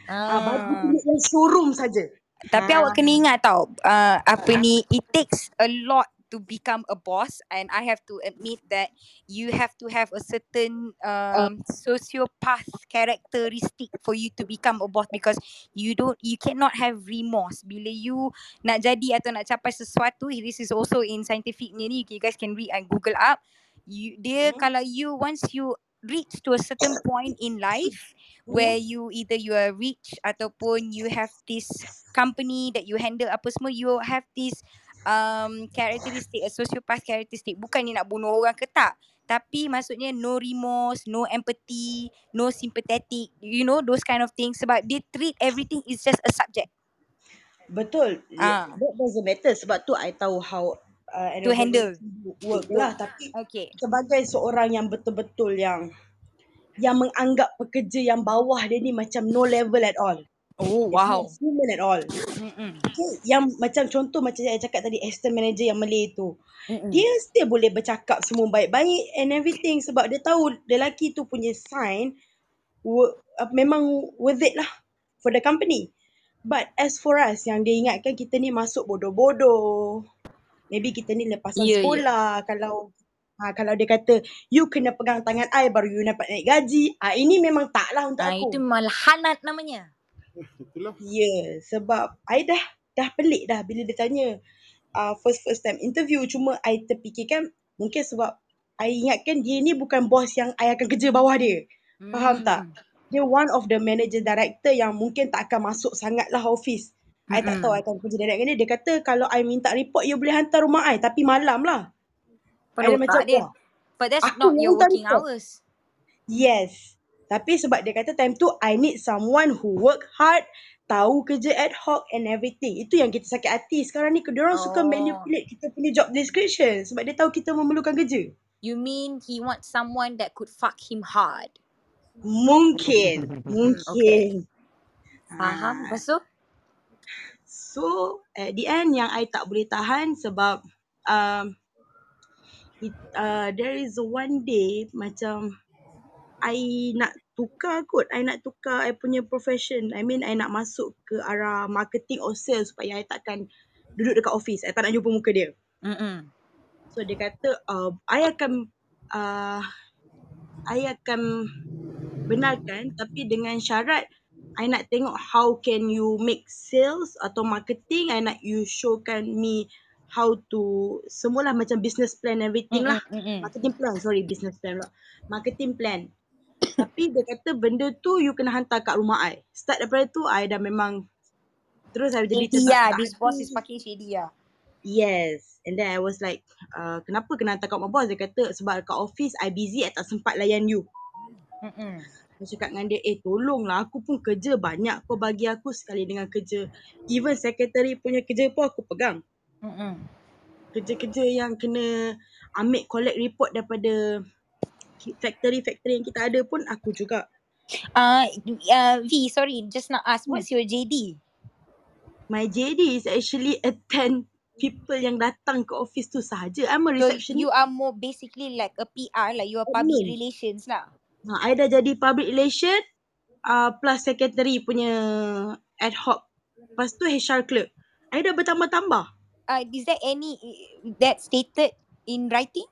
ah. bagi Ah. tunjuk yang showroom saja. Tapi Ah. awak kena ingat tau uh, apa ni it takes a lot to become a boss and I have to admit that you have to have a certain um sociopath characteristic for you to become a boss because you don't you cannot have remorse bila you nak jadi atau nak capai sesuatu this is also in scientific ni you guys can read and google up you dia Hmm. kalau you once you reach to a certain point in life Hmm. where you either you are rich ataupun you have this company that you handle apa semua you have this um characteristic a sociopath characteristic bukannya nak bunuh orang ke tak tapi maksudnya no remorse no empathy no sympathetic you know those kind of things sebab they treat everything is just a subject Betul. Ah. Ah. That doesn't matter sebab tu I tahu how uh, To handle. work lah. Tapi okay sebagai seorang yang betul-betul yang yang menganggap pekerja yang bawah dia ni macam no level at all. Oh It's wow not human at all. Mm-mm. Okay, yang macam contoh macam saya cakap tadi assistant manager yang Malay tu. Mm-mm. Dia still boleh bercakap semua baik-baik and everything sebab dia tahu lelaki tu punya sign wo- uh, memang worth it lah for the company. But as for us yang dia ingatkan kita ni masuk bodoh-bodoh. Maybe kita ni lepasan Ya, ya. sekolah kalau ha, kalau dia kata you kena pegang tangan I baru you dapat naik gaji. Ah ini memang tak lah untuk ah, aku. itu malhanat namanya Itulah. Ya, yeah, sebab I dah dah pelik dah bila dia tanya uh, first first time interview cuma I terfikirkan mungkin sebab I ingatkan dia ni bukan bos yang I akan kerja bawah dia. Faham tak? Dia one of the manager director yang mungkin tak akan masuk sangat lah office. I tak Mm-mm. tahu I akan kerja direct dengan dia. Dia kata kalau I minta report you boleh hantar rumah I tapi malam lah. Penuh dah macam tak dia but that's not your working report. hours Yes. Tapi sebab dia kata time tu I need someone who work hard, tahu kerja ad hoc and everything. Itu yang kita sakit hati. Sekarang ni dia orang suka Oh. manipulate kita punya job description sebab dia tahu kita memerlukan kerja. You mean he wants someone that could fuck him hard? Mungkin. [laughs] Mungkin. Faham? Ah. Lepas tu? So at the end yang I tak boleh tahan sebab um, it, uh, there is one day macam I nak tukar kot. I nak tukar I punya profession. I mean I nak masuk ke arah marketing or sales supaya I takkan duduk dekat office. I tak nak jumpa muka dia. Mm-mm. So dia kata uh, I akan uh, I akan benarkan tapi dengan syarat I nak tengok how can you make sales atau marketing I nak you showkan me how to semualah macam business plan everything Mm-mm, lah. Marketing plan, sorry business plan pula. Marketing plan. Tapi dia kata benda tu you kena hantar kat rumah I. Start daripada tu I dah memang terus I jadi lah. tak This boss is fucking shady lah. Yes. And then I was like, uh, kenapa kena hantar kat rumah boss? Dia kata sebab kat office I busy I tak sempat layan you. Mm-mm. Saya cakap dengan dia, eh tolonglah aku pun kerja banyak kau bagi aku sekali dengan kerja. Even secretary punya kerja pun aku pegang. Mm-mm. Kerja-kerja yang kena ambil collect report daripada factory-factory yang kita ada pun aku juga. Uh, uh, V, sorry, just nak ask, what's your JD? My JD is actually attend people yang datang ke office tu sahaja. I'm a So receptionist you are more basically like a PR, like you are public admin. relations lah. Ha, I dah jadi public relation uh, plus secretary punya ad hoc. Lepas tu HR clerk. I dah bertambah-tambah. Uh, is there any that stated in writing?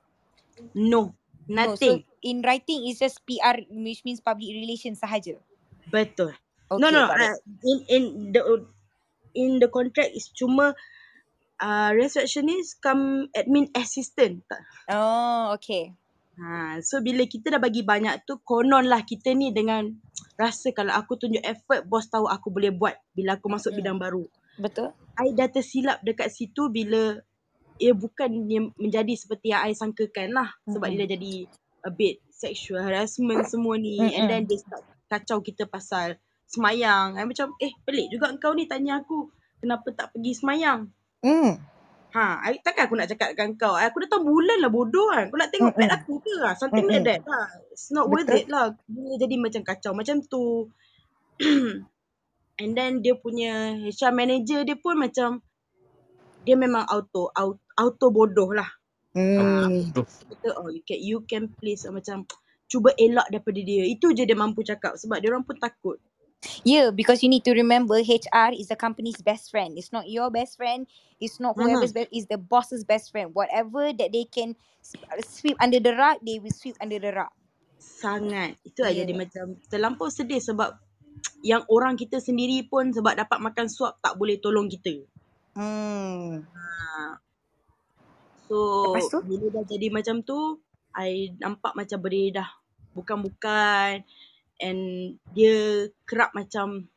No, No, so nothing. In writing is just PR, which means public relations sahaja. Betul. Okay, No, no, uh, in in the in the contract is cuma uh, receptionist come admin assistant. Tak. Oh, okay. Ha, so bila kita dah bagi banyak tu konon lah kita ni dengan rasa kalau aku tunjuk effort bos tahu aku boleh buat bila aku masuk Mm-mm. bidang baru. Betul? I dah tersilap dekat situ bila ia bukan dia menjadi seperti yang I sangkakan lah sebab dia Mm-mm. dah jadi a bit sexual harassment semua ni and then dia start kacau kita pasal semayang. I macam eh pelik juga engkau ni tanya aku kenapa tak pergi semayang. Mm. Ha, I, takkan aku nak cakap dengan kau. Aku dah tahu bulan lah bodoh kan. Kau nak tengok pet Mm-mm. aku ke lah. Something like Mm-mm. that lah. It's not worth Betul? it lah. Dia jadi macam kacau macam tu. [clears throat] And then dia punya HR manager dia pun macam dia memang auto auto, auto bodoh lah. Ha, Mm. Aduh. kata oh you can you can please uh, macam cuba elak daripada dia. Itu je dia mampu cakap sebab dia orang pun takut. Yeah, because you need to remember HR is the company's best friend. It's not your best friend. It's not Hmm. whoever's best. It's the boss's best friend. Whatever that they can sweep under the rug, they will sweep under the rug. Sangat. Itu yeah. jadi macam terlampau sedih sebab yang orang kita sendiri pun sebab dapat makan suap tak boleh tolong kita. Hmm. Ha. Lepas So tu? bila dah jadi macam tu, I nampak macam benda dah bukan-bukan and dia kerap macam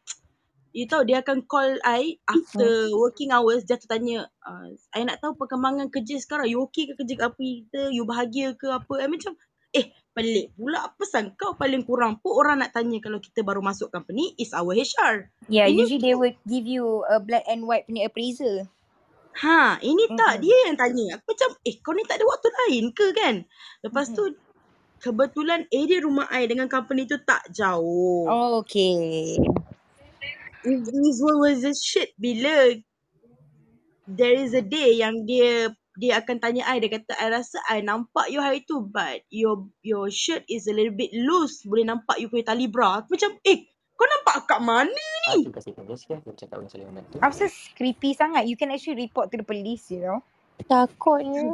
you tahu dia akan call I Hmm. after working hours dia tu tanya uh, I nak tahu perkembangan kerja sekarang you okay ke kerja apa kita you bahagia ke apa I macam eh pelik pula apa sang kau paling kurang pun orang nak tanya kalau kita baru masuk company is our HR Yeah, ini usually they would give you a black and white punya appraisal. Ha, ini tak Mm-mm. dia yang tanya. Aku macam eh kau ni tak ada waktu lain ke kan? Lepas tu Mm-mm. kebetulan area rumah I dengan company tu tak jauh. Oh, okay. This was a shit bila there is a day yang dia dia akan tanya I dia kata I rasa I nampak you hari tu but your your shirt is a little bit loose boleh nampak you punya tali bra. Aku macam eh kau nampak kat mana ni? terima kasih Candice ya. Dia cakap saling membantu. Aku rasa creepy sangat. You can actually report to the police, you know. Takutnya.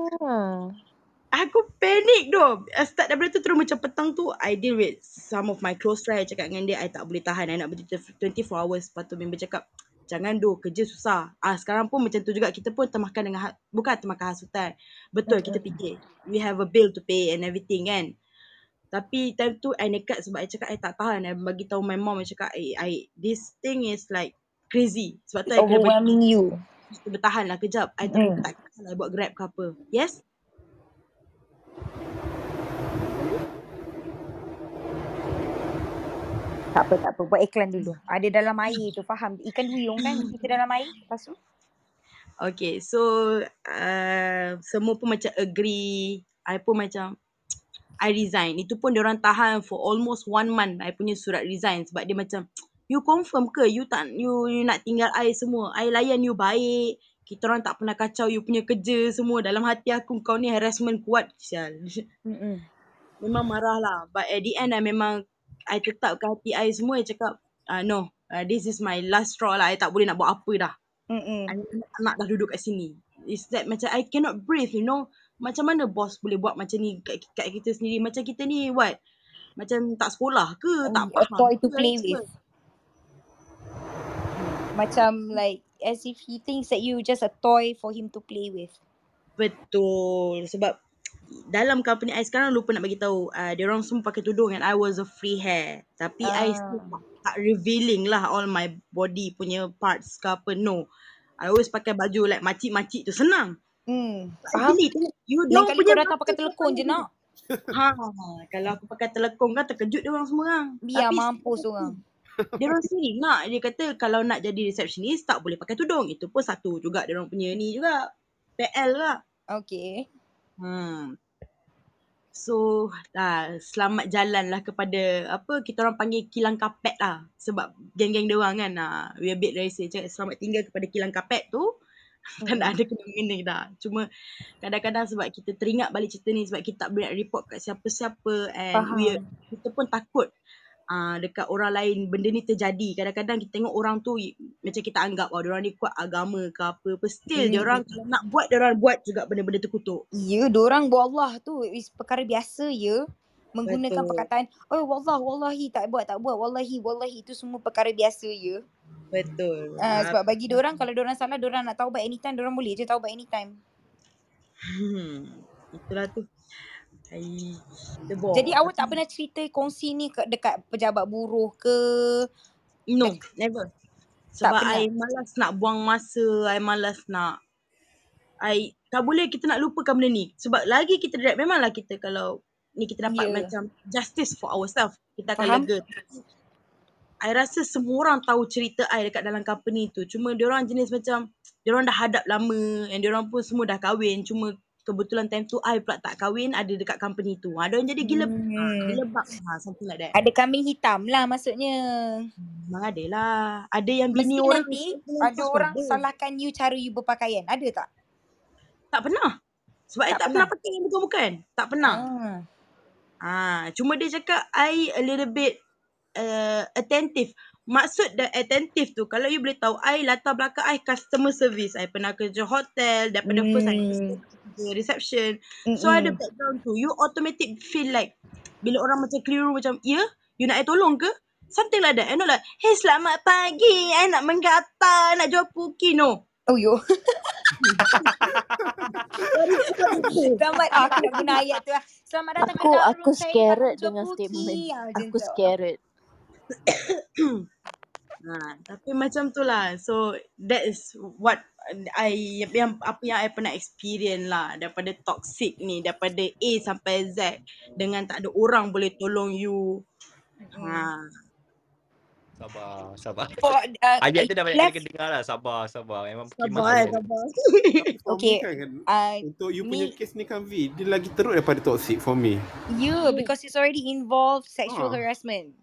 Aku panik tu. Start daripada tu terus macam petang tu I deal with some of my close friends cakap dengan dia I tak boleh tahan I nak berdiri 24 hours. Lepas tu member cakap jangan do kerja susah. Ah sekarang pun macam tu juga kita pun termakan dengan ha- bukan termakan hasutan. Betul kita fikir we have a bill to pay and everything kan. Tapi time tu I nekat sebab I cakap I tak tahan. I bagi tahu my mom I cakap I, I this thing is like crazy. Sebab tu It's I kena bagi overwhelming you. kita bertahan lah kejap. I tak Mm. tak I buat grab ke apa. Yes? Tak apa, tak apa. Buat iklan dulu. Ada dalam air tu, faham. Ikan duyung kan kita dalam air. Lepas tu? Okay, so uh, semua pun macam agree. I pun macam I resign. Itu pun orang tahan for almost one month. I punya surat resign sebab dia macam you confirm ke you tak you, you nak tinggal I semua. I layan you baik. Kita orang tak pernah kacau you punya kerja semua. Dalam hati aku kau ni harassment kuat. Sial. Mm-mm. memang marah lah. But at the end I memang I tetap ke hati I semua. I cakap uh, no. Uh, this is my last straw lah. I tak boleh nak buat apa dah. Mm-mm. I nak dah duduk kat sini. It's that macam I cannot breathe you know. Macam mana bos boleh buat macam ni kat, kat kita sendiri. Macam kita ni what? Macam tak sekolah ke? Tak A faham toy to play semua. with. Macam like as if he thinks that you just a toy for him to play with. Betul. Sebab dalam company I sekarang lupa nak bagi tahu uh, dia orang semua pakai tudung and I was a free hair. Tapi I still Ah. tak, tak revealing lah all my body punya parts ke apa. No. I always pakai baju like makcik-makcik tu senang. Hmm, faham? you dia Lain orang kali punya kau datang pakai [laughs] telekong je nak. Ha, kalau aku pakai telekong kan terkejut dia orang semua orang. Biar Tapi mampus orang. dia orang sendiri nak dia kata kalau nak jadi receptionist tak boleh pakai tudung. Itu pun satu juga dia orang punya ni juga. PL lah. Okay. Hmm. So uh, selamat jalan lah kepada apa kita orang panggil kilang kapet lah sebab geng-geng dia orang kan uh, we a bit racist selamat tinggal kepada kilang kapet tu [laughs] tak Hmm. ada kena-mena dah. Cuma kadang-kadang sebab kita teringat balik cerita ni sebab kita tak boleh nak report kat siapa-siapa and we Faham. kita pun takut uh, dekat orang lain benda ni terjadi. Kadang-kadang kita tengok orang tu macam kita anggap oh orang ni kuat agama ke apa. But still dia orang Hmm. kalau nak buat dia orang buat juga benda-benda terkutuk. Ya, dorang wallah tu is perkara biasa ya. Menggunakan Betul. perkataan, oh wallah, wallahi tak buat, tak buat, wallahi, wallahi itu semua perkara biasa ya. Betul. Uh, sebab bagi dorang kalau dorang salah, dorang nak taubat anytime, dorang boleh je taubat anytime. Hmm, itulah tu. Ai, kita Jadi awak tak pernah cerita kongsi ni ke dekat pejabat buruh ke? No, Dek, never. Sebab. I malas nak buang masa, I malas nak I tak boleh kita nak lupakan benda ni. Sebab lagi kita memanglah kita kalau ni kita dapat Ya, macam justice for ourselves, kita akan faham? lega. I rasa semua orang tahu cerita I dekat dalam company tu. Cuma dia orang jenis macam dia orang dah hadap lama and dia orang pun semua dah kahwin. Cuma kebetulan time tu I pula tak kahwin ada dekat company tu. Ha, dia orang jadi gila ha, Hmm. gila bak ha, something like that. Ada kambing hitam lah maksudnya. Memang ada lah. Ada yang bini Mesti orang nanti ada orang ada. salahkan you cara you berpakaian. Ada tak? Tak pernah. Sebab I Tak tak pernah pernah. pakai yang bukan-bukan. Tak pernah. Ah. Ah, cuma dia cakap I a little bit uh, attentive. Maksud the attentive tu kalau you boleh tahu I latar belakang I customer service. I pernah kerja hotel daripada first I Hmm. kerja reception. So ada Mm-mm. background tu. You automatic feel like bila orang macam keliru macam ya, you nak I tolong ke? Something like that. And not like, hey selamat pagi, I nak menggatal, nak jual puki. No. Oh yo. [laughs] Selamat aku nak guna ayat tu lah. Selamat datang ke Aku aku scared dengan statement. Ah, Aku scared. Ha, [coughs] tapi macam tu lah. So that is what I yang apa yang I pernah experience lah daripada toxic ni daripada A sampai Z dengan tak ada orang boleh tolong you. Ha. Sabar, sabar. For uh, [laughs] Ayat tu dah banyak kali dengar lah. Sabar, sabar. Memang Sabar eh, sabar. For Okay. kan, uh, untuk you punya me case ni kan V, dia lagi teruk daripada toxic for me. you because it's already involved sexual Ha. harassment.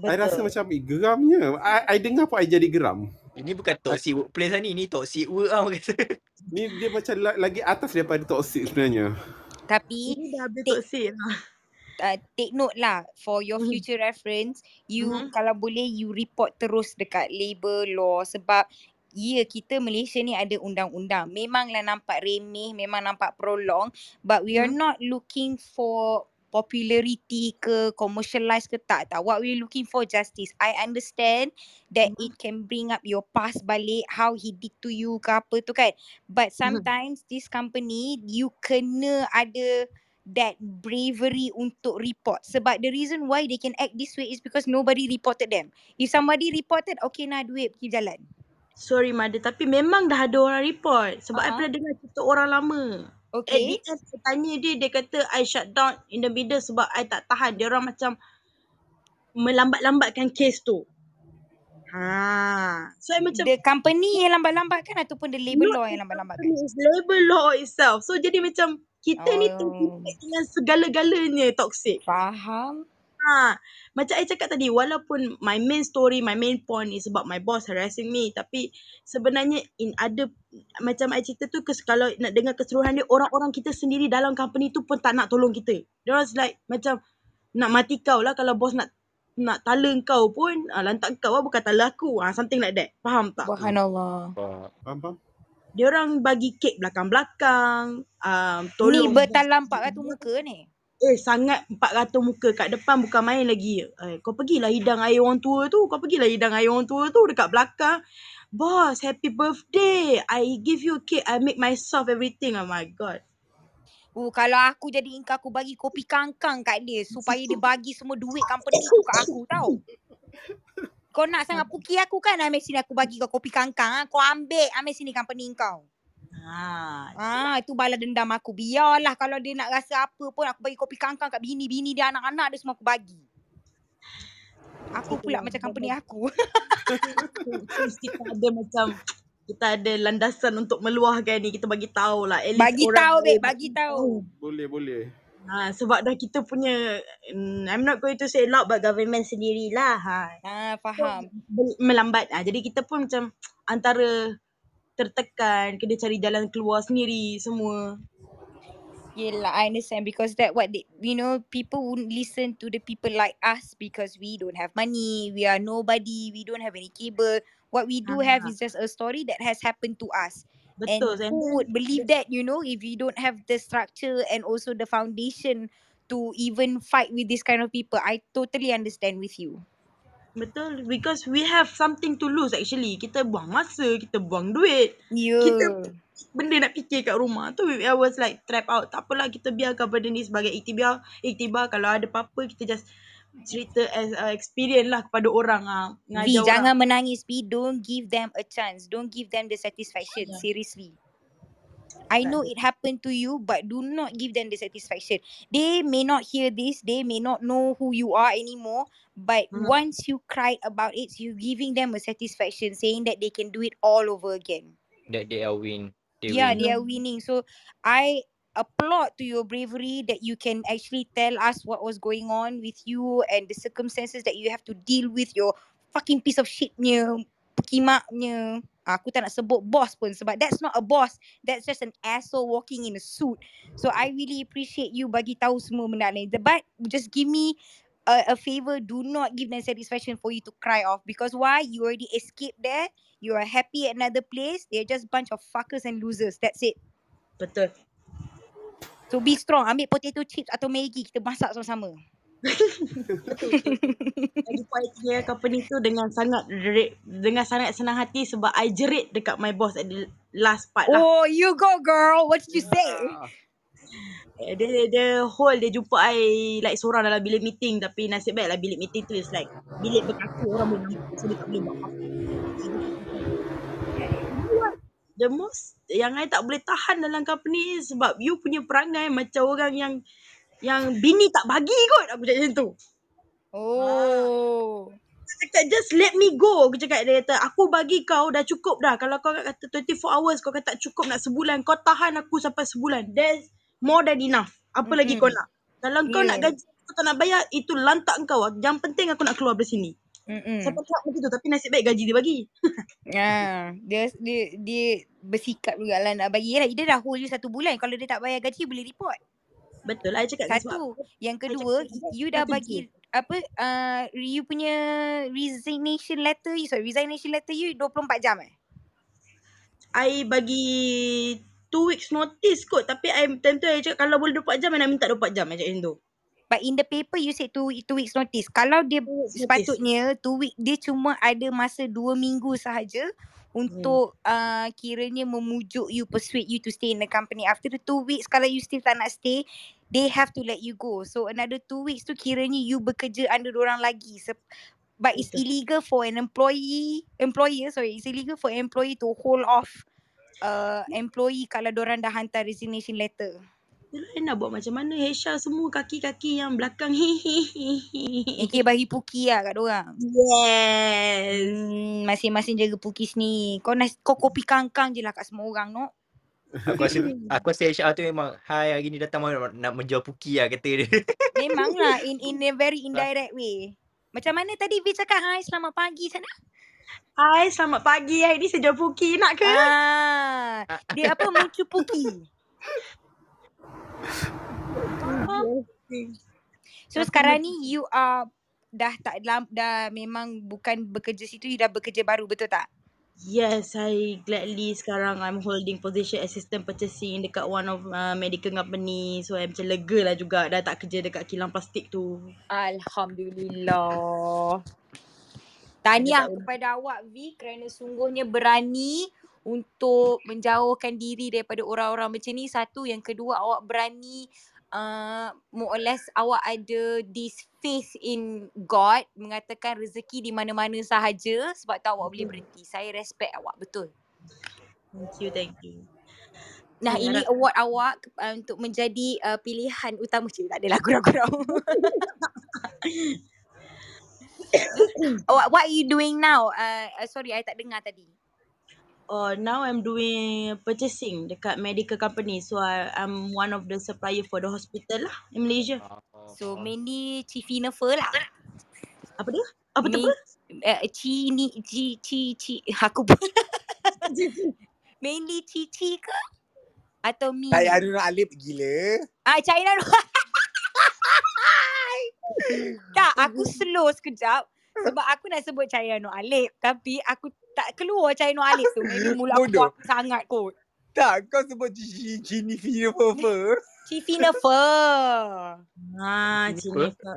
I rasa Betul. macam eh, geramnya. I, I dengar pun I jadi geram. Ini bukan toxic workplace lah ni. Ni toxic work lah kata. [laughs] Ni dia macam la- lagi atas daripada toxic sebenarnya. Tapi Ini dah habis take toxic lah. [laughs] uh, take note lah for your Mhm. future reference you Mhm. kalau boleh you report terus dekat labor law sebab ya kita Malaysia ni ada undang-undang memanglah nampak remeh memang nampak prolong but we are Mhm. not looking for popularity ke commercialize ke tak tak what we looking for justice i understand that Mhm. it can bring up your past balik how he did to you ke apa tu kan but Mhm. sometimes this company you kena ada that bravery untuk report sebab the reason why they can act this way is because nobody reported them if somebody reported okay nah duit pergi jalan Sorry mother tapi memang dah ada orang report sebab I uh-huh. pernah dengar cerita orang lama. At the okay end saya tanya dia dia kata I shut down in the middle sebab I tak tahan. Dia orang macam melambat-lambatkan kes tu. Ha. So I macam the company yang lambat-lambatkan ataupun the labor law yang lambat-lambatkan is labor law itself. So jadi macam kita ni oh terlibat dengan segala-galanya toxic. faham Ha, macam I cakap tadi, walaupun my main story, my main point is about my boss harassing me, tapi sebenarnya in other, macam I cerita tu, kes, kalau nak dengar keseluruhan dia, orang-orang kita sendiri dalam company tu pun tak nak tolong kita. Dia orang like, macam nak mati kau lah kalau bos nak nak tala kau pun, ah, lantak kau lah bukan tala aku. Ah, something like that. Faham tak? subhanallah Nampak. Faham faham? Dia orang bagi kek belakang-belakang, um, ni tolong bos bertalam 400 muka ni Eh sangat 400 muka kat depan bukan main lagi. Eh, kau pergilah hidang air orang tua tu. Kau pergilah hidang air orang tua tu dekat belakang. boss, happy birthday. I give you a cake. I make myself everything. Oh my god. Oh, kalau aku jadi Inka, aku bagi kopi kangkang kat dia supaya dia bagi semua duit company tu kat aku tau. Kau nak sangat puki aku kan? Ambil sini aku bagi kau kopi kangkang. ah. Kau ambil, ambil sini company kau. Ha. Ah, itu bala dendam aku. Biarlah kalau dia nak rasa apa pun aku bagi kopi kangkang kat bini-bini dia, anak-anak dia semua aku bagi. Aku pula macam company aku. [laughs] [laughs] Kita ada macam kita ada landasan untuk meluahkan ni kita bagi tahu lah Bagi tahu, babe, bagi tahu. Boleh, boleh. ha, sebab dah kita punya mm, I'm not going to say loud but government sendirilah ha. Ah, faham. Melambat ha, jadi kita pun macam antara tertekan kena cari jalan keluar sendiri semua Yelah, I understand because that what they, you know, people won't listen to the people like us because we don't have money, we are nobody, we don't have any cable. What we do have Ah. is just a story that has happened to us. Betul and who would believe that, you know, if you don't have the structure and also the foundation to even fight with this kind of people. I totally understand with you. Betul because we have something to lose actually kita buang masa kita buang duit Yeah. kita benda nak fikir kat rumah tu I was like trap out tak apalah kita biarkan benda ni sebagai iktibar iktibar kalau ada apa-apa kita just cerita as a experience lah kepada orang ah V, orang jangan menangis V. Don't give them a chance. Don't give them the satisfaction. Yeah. Seriously. I know it happened to you, but do not give them the satisfaction. They may not hear this. They may not know who you are anymore. But Hmm. once you cried about it, you giving them a satisfaction, saying that they can do it all over again. That they are win. They yeah, win. they are winning. So I applaud to your bravery that you can actually tell us what was going on with you and the circumstances that you have to deal with your fucking piece of shitnya, pekimaknya. Aku tak nak sebut boss pun sebab that's not a boss. That's just an asshole walking in a suit. So I really appreciate you bagi tahu semua benda ni. But just give me a, a favor. Do not give them satisfaction for you to cry off because why? You already escaped there. You are happy at another place. They're just bunch of fuckers and losers. That's it. betul So be strong. Ambil potato chips atau Maggi. Kita masak sama-sama. Lagi punya company tu dengan sangat dengan sangat senang hati sebab I jerit dekat my boss at the last part lah. Oh, you go girl. What did you say? Eh, dia dia whole dia jumpa I like seorang dalam bilik meeting. Tapi nasib baik lah bilik meeting tu is like bilik berkaca orang boleh nampak so dia tak boleh buat the most yang I tak boleh tahan dalam company sebab you punya perangai macam orang yang yang bini tak bagi kot aku cakap macam tu Oh. Dia cakap just let me go aku cakap dia kata aku bagi kau dah cukup dah kalau kau kata 24 hours kau kata tak cukup nak sebulan kau tahan aku sampai sebulan that's more than enough apa lagi kau nak kalau kau nak Yeah. gaji aku tak nak bayar itu lantak kau yang penting aku nak keluar dari sini Mm-mm. Siapa cakap macam tu tapi nasib baik gaji dia bagi Ah, [laughs] dia dia dia bersikap juga lah nak bagi. Dia dah hold you satu bulan. Kalau dia tak bayar gaji, boleh report. Betul lah I cakap sebab Satu. Yang I kedua, cakap you dah bagi apa uh, you punya resignation letter you sorry resignation letter you 24 jam eh? I bagi 2 weeks notice kot tapi I time tu I cakap kalau boleh 24 jam I nak minta 24 jam I cakap macam tu. But in the paper you said two two weeks notice. Kalau dia 2 weeks notice. sepatutnya two week dia cuma ada masa dua minggu sahaja hmm. untuk uh, kiranya memujuk you persuade you to stay in the company. After the two weeks kalau you still tak nak stay they have to let you go. So another two weeks tu kiranya you bekerja under orang lagi. Sep- but it's betul. illegal for an employee employer sorry it's illegal for an employee to hold off uh, employee kalau orang dah hantar resignation letter Yelah, I nak buat macam mana HR semua kaki-kaki yang belakang [laughs] hihihihi. Okay bagi puki lah kat orang Yes. Hmm, masing-masing jaga pukis ni. Kau nas, kau kopi kangkang je lah kat semua orang no. Aku rasa aku rasa HR tu memang hai hari ni datang mau nak, nak menjual puki lah kata dia. [laughs] Memang lah in in a very indirect way. Macam mana tadi V cakap hai selamat pagi sana? Hai, selamat pagi. Hari ni saya jual puki. Nak ke? Ah, dia apa mucu puki. [laughs] So sekarang ni you are dah tak dalam dah memang bukan bekerja situ you dah bekerja baru betul tak? Yes, I gladly sekarang I'm holding position assistant purchasing dekat one of uh, medical company. So, I macam lega lah juga dah tak kerja dekat kilang plastik tu. Alhamdulillah. Tahniah kepada awak V kerana sungguhnya berani untuk menjauhkan diri daripada orang-orang macam ni. Satu, yang kedua awak berani uh, more or less awak ada this faith in God mengatakan rezeki di mana-mana sahaja sebab tu awak boleh berhenti. Saya respect awak betul. Thank you, thank you. Nah, Saya ini harap award awak uh, untuk menjadi uh, pilihan utama. Cik, tak adalah gurau-gurau. [laughs] [laughs] what, what are you doing now? Uh, uh, sorry, I tak dengar tadi. Oh, now I'm doing purchasing dekat medical company. So I, I'm one of the supplier for the hospital lah in Malaysia. Oh, So oh. mainly Cifinefer lah. Apa dia? Apa tu uh, Ci ni Ci Ci Ci [laughs] aku pun [laughs] mainly Cici ke atau Mi? Saya Anun Alip gila. Ah China [laughs] Tak, aku slow sekejap sebab aku nak sebut China Nur Alip tapi aku tak keluar China Nur Alip tu. Maybe mulut aku kuat sangat kot. Tak, kau sebut Gini Fina. Cifinefer. Ah, Ini Cina. apa?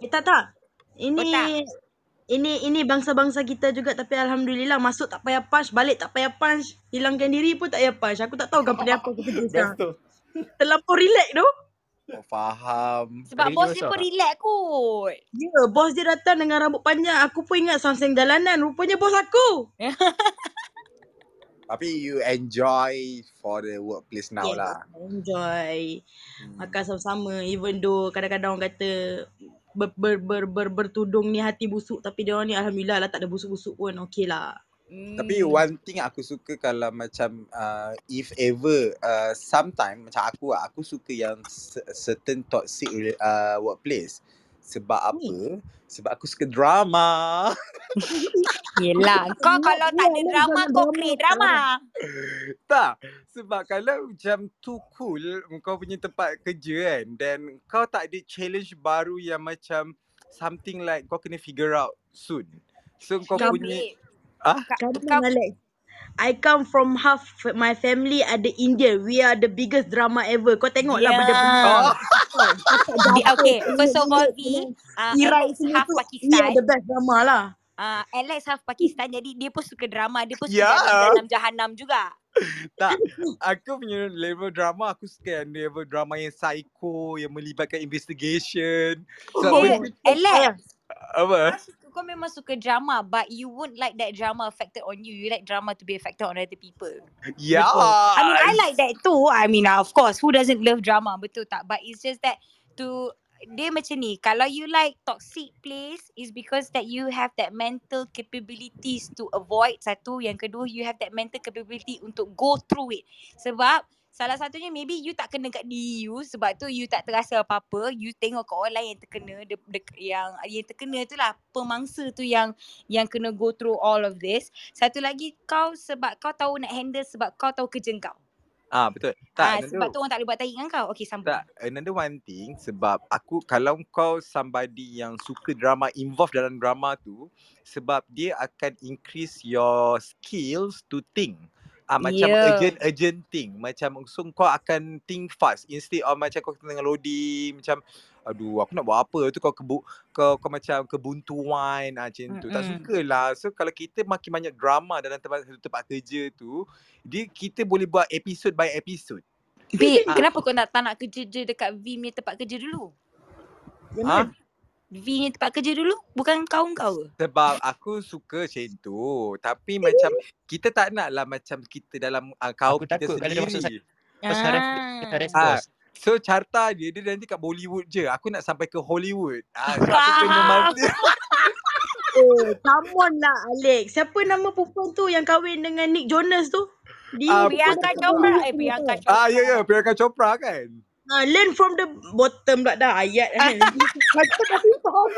Eh tak tak. Ini Oh, tak. ini ini bangsa-bangsa kita juga tapi alhamdulillah masuk tak payah punch, balik tak payah punch, hilangkan diri pun tak payah punch. Aku tak tahu company apa kita kerja sekarang. Terlampau relax tu. Oh, faham. Sebab Ada bos dia besar pun relax kot. Ya, bos dia datang dengan rambut panjang. Aku pun ingat samseng jalanan. Rupanya bos aku. [laughs] Tapi you enjoy for the workplace now Yes, lah. enjoy. Hmm. Makan sama-sama. Even though kadang-kadang orang kata ber, ber, ber, ber, bertudung ni hati busuk. Tapi dia orang ni Alhamdulillah lah tak ada busuk-busuk pun. Okay lah. Tapi Hmm. one thing aku suka kalau macam uh, if ever uh, sometime macam aku lah, aku suka yang certain toxic uh, workplace. Sebab Ni. apa? Sebab aku suka drama. [laughs] Yelah, [laughs] kau kalau tak ada drama kau create drama. tak. Sebab kalau macam too cool kau punya tempat kerja kan dan kau tak ada challenge baru yang macam something like kau kena figure out soon. So kau punya. Ah Ka- Come Kau on Alex. I come from half my family ada India. We are the biggest drama ever. Kau tengok lah benda-benda. diam. oh okay, first of all kena uh, Alex semua half tu. We are Pakistan. the best drama lah. Uh, Alex half Pakistan jadi dia pun suka drama. Dia pun suka jalan dalam jahanam juga. Tak, [laughs] aku punya level drama aku suka yang level drama yang psycho yang melibatkan investigation. So Oh, aku Alex, apa? kau, suka, kau memang suka drama but you won't like that drama affected on you. You like drama to be affected on other people. [laughs] Betul. I mean, I like that too. I mean, of course, who doesn't love drama? Betul tak? But it's just that to dia macam ni. Kalau you like toxic place is because that you have that mental capabilities to avoid satu. Yang kedua, you have that mental capability untuk go through it. Sebab salah satunya maybe you tak kena kat diri you sebab tu you tak terasa apa-apa. You tengok kat orang lain yang terkena de, de, yang yang terkena tu lah pemangsa tu yang yang kena go through all of this. Satu lagi kau sebab kau tahu nak handle sebab kau tahu kerja kau. Ah betul. Ah Tak, sebab another tu orang tak boleh buat tarik dengan kau. Okay sambung. tak another one thing sebab aku kalau kau somebody yang suka drama involved dalam drama tu sebab dia akan increase your skills to think. Ah macam Yeah. urgent urgent thing. Macam so kau akan think fast. Instead of macam kau tengah loading macam aduh aku nak buat apa? Tu kau kebu kau kau macam kebuntuan. Ah macam tu. Tak sukalah. So kalau kita makin banyak drama dalam tempat satu tempat kerja tu dia kita boleh buat episode by episode. Babe, Ah. kenapa kau nak tak nak kerja je dekat V punya tempat kerja dulu? ah V punya tempat kerja dulu? Bukan kaum kau ke? Sebab aku suka macam tu. Tapi [laughs] macam kita tak nak lah macam kita dalam uh, kaum Aku kita takut kalau dia masuk sendiri. Ah. Ah, so carta dia dia nanti kat Bollywood je. Aku nak sampai ke Hollywood. Ah, so aku kena mati. Oh, come on lah Alex. Siapa nama perempuan tu yang kahwin dengan Nick Jonas tu? Dia Ah, pun Priyanka Chopra. Eh, Priyanka. Chopra. Ah, ya ya, Priyanka Chopra kan. Ah, learn from the bottom pula dah ayat kan. Aku tak faham.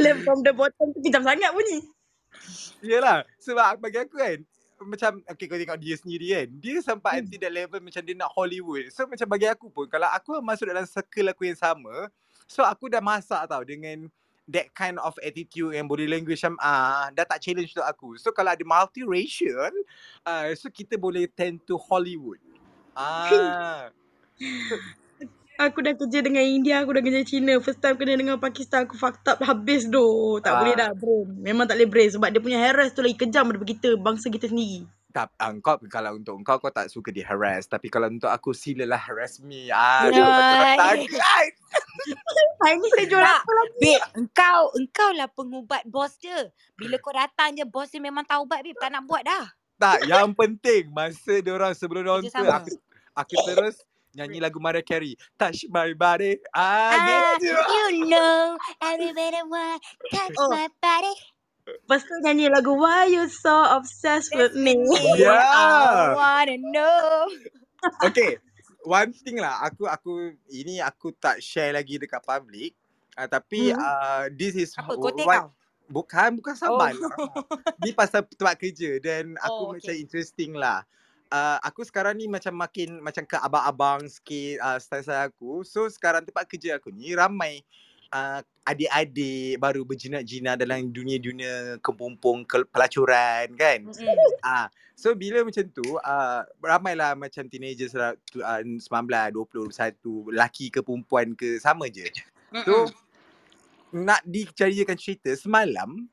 learn from the bottom tu kejam sangat bunyi. Yelah, sebab bagi aku kan macam okay kau tengok dia sendiri kan dia sampai Hmm. until that level macam dia nak Hollywood so macam bagi aku pun kalau aku masuk dalam circle aku yang sama so aku dah masak tau dengan that kind of attitude and body language macam ah dah tak challenge untuk aku so kalau ada multiracial uh, so kita boleh tend to Hollywood ah Aku dah kerja dengan India, aku dah kerja China. First time kena dengan Pakistan, aku fucked up habis doh. Tak boleh dah Ah. brain. Memang tak boleh brain sebab dia punya harass tu lagi kejam daripada kita, bangsa kita sendiri. Tak, uh, kau kalau untuk kau kau tak suka di harass tapi kalau untuk aku silalah harass me. Ah, Right. kau betul sangat. Hari ni saya jual Tak. apa lagi? Babe, engkau engkau lah pengubat bos dia. Bila kau datang je bos dia memang taubat babe, tak nak buat dah. Tak, yang penting masa dia orang sebelum dia orang tu Kerjasama. aku aku terus nyanyi lagu Mariah Carey. Touch my body. Ah, Ah, gitu. you know, everybody want touch Oh. my body. Lepas tu nyanyi lagu Why You So Obsessed With Me. Yeah. I wanna know. [laughs] Okay. One thing lah, aku aku ini aku tak share lagi dekat public. Uh, tapi Hmm. uh, this is Apa kotek one, kau? Bukan, bukan sabar Oh. lah. Ni pasal tempat kerja dan aku Oh, macam okay. interesting lah. Uh, aku sekarang ni macam makin macam ke abang-abang sikit uh, style-style aku. So sekarang tempat kerja aku ni ramai uh, adik-adik baru berjinak-jinak dalam dunia-dunia kepompong ke pelacuran kan. Mm-mm. Ah, so bila macam tu, uh, ramailah macam teenagers lah, uh, 19, 20, 21, lelaki ke perempuan ke sama je. So, Mm-mm. nak dicarikan cerita semalam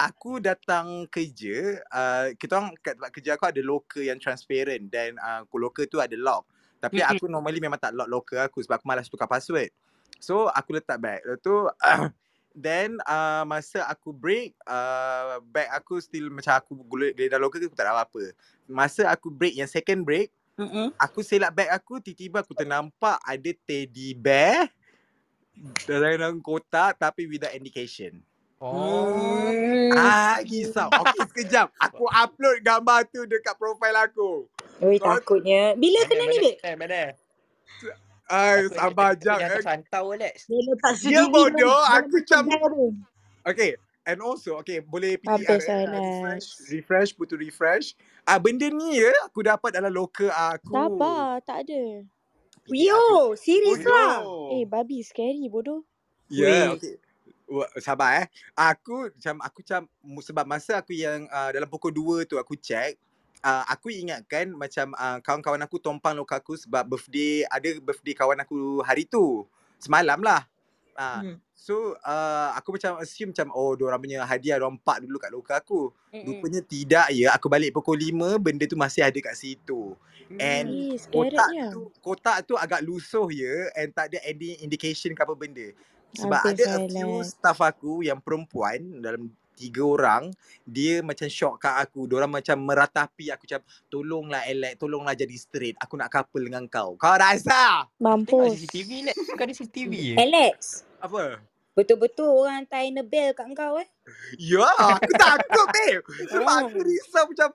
aku datang kerja uh, kita orang kat tempat kerja aku ada locker yang transparent dan uh, locker tu ada lock. Tapi aku normally memang tak lock locker aku sebab aku malas tukar password. So aku letak bag lepas tu [coughs] then uh, masa aku break uh, bag aku still macam aku geledah locker aku tak ada apa-apa. Masa aku break yang second break Mm-mm. aku selak bag aku tiba-tiba aku ternampak ada teddy bear dalam kotak tapi without indication. Oh. Hmm. Ah, risau. Okey, sekejap. Aku upload gambar tu dekat profil aku. Oi, Kau- takutnya. Bila kena ni, mana, babe? mana, mana? Ay, sabar dia- jap. Eh. Fantau, Alex. Dia CCTV bodoh. Aku macam... Okay. And also, okay, boleh PTR Habis, eh. Refresh, refresh, put to refresh. Ah, benda ni ya, aku dapat dalam locker aku. Sabar, tak ada. Yo, serius lah. Eh, babi scary bodoh. Ya, yeah, Weh. okay. Sabar eh. Aku macam aku macam sebab masa aku yang uh, dalam pukul 2 tu aku check uh, aku ingatkan macam uh, kawan-kawan aku tompang lokal aku sebab birthday ada birthday kawan aku hari tu. Semalam lah. Uh, Hmm. So uh, aku macam assume macam oh diorang punya hadiah diorang park dulu kat lokal aku. Mm-mm. Rupanya tidak ya. Aku balik pukul 5 benda tu masih ada kat situ. And Eh, kotak tu kotak tu agak lusuh ya and tak ada any indication ke apa benda. Sebab Habis, ada a few staff aku yang perempuan dalam tiga orang dia macam shock kat aku. Diorang macam meratapi aku macam tolonglah Alex, tolonglah jadi straight. Aku nak couple dengan kau. Kau rasa? Tengok Mampus. CCTV, Alex. Bukan ada CCTV je. Alex, Apa? betul-betul orang hantar Annabelle kat kau eh? Ya, aku takut babe. Sebab aku risau macam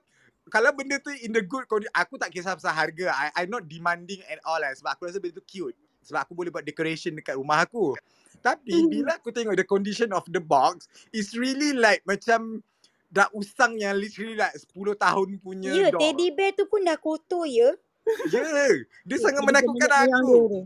kalau benda tu in the good condition, aku tak kisah pasal harga. I, I'm not demanding at all lah. Sebab aku rasa benda tu cute. Sebab aku boleh buat decoration dekat rumah aku. Tapi Hmm. bila aku tengok the condition of the box, it's really like macam dah usang yang literally like 10 tahun punya Ya, doll. teddy bear tu pun dah kotor ya. Ya, yeah. dia sangat Dia menakutkan aku.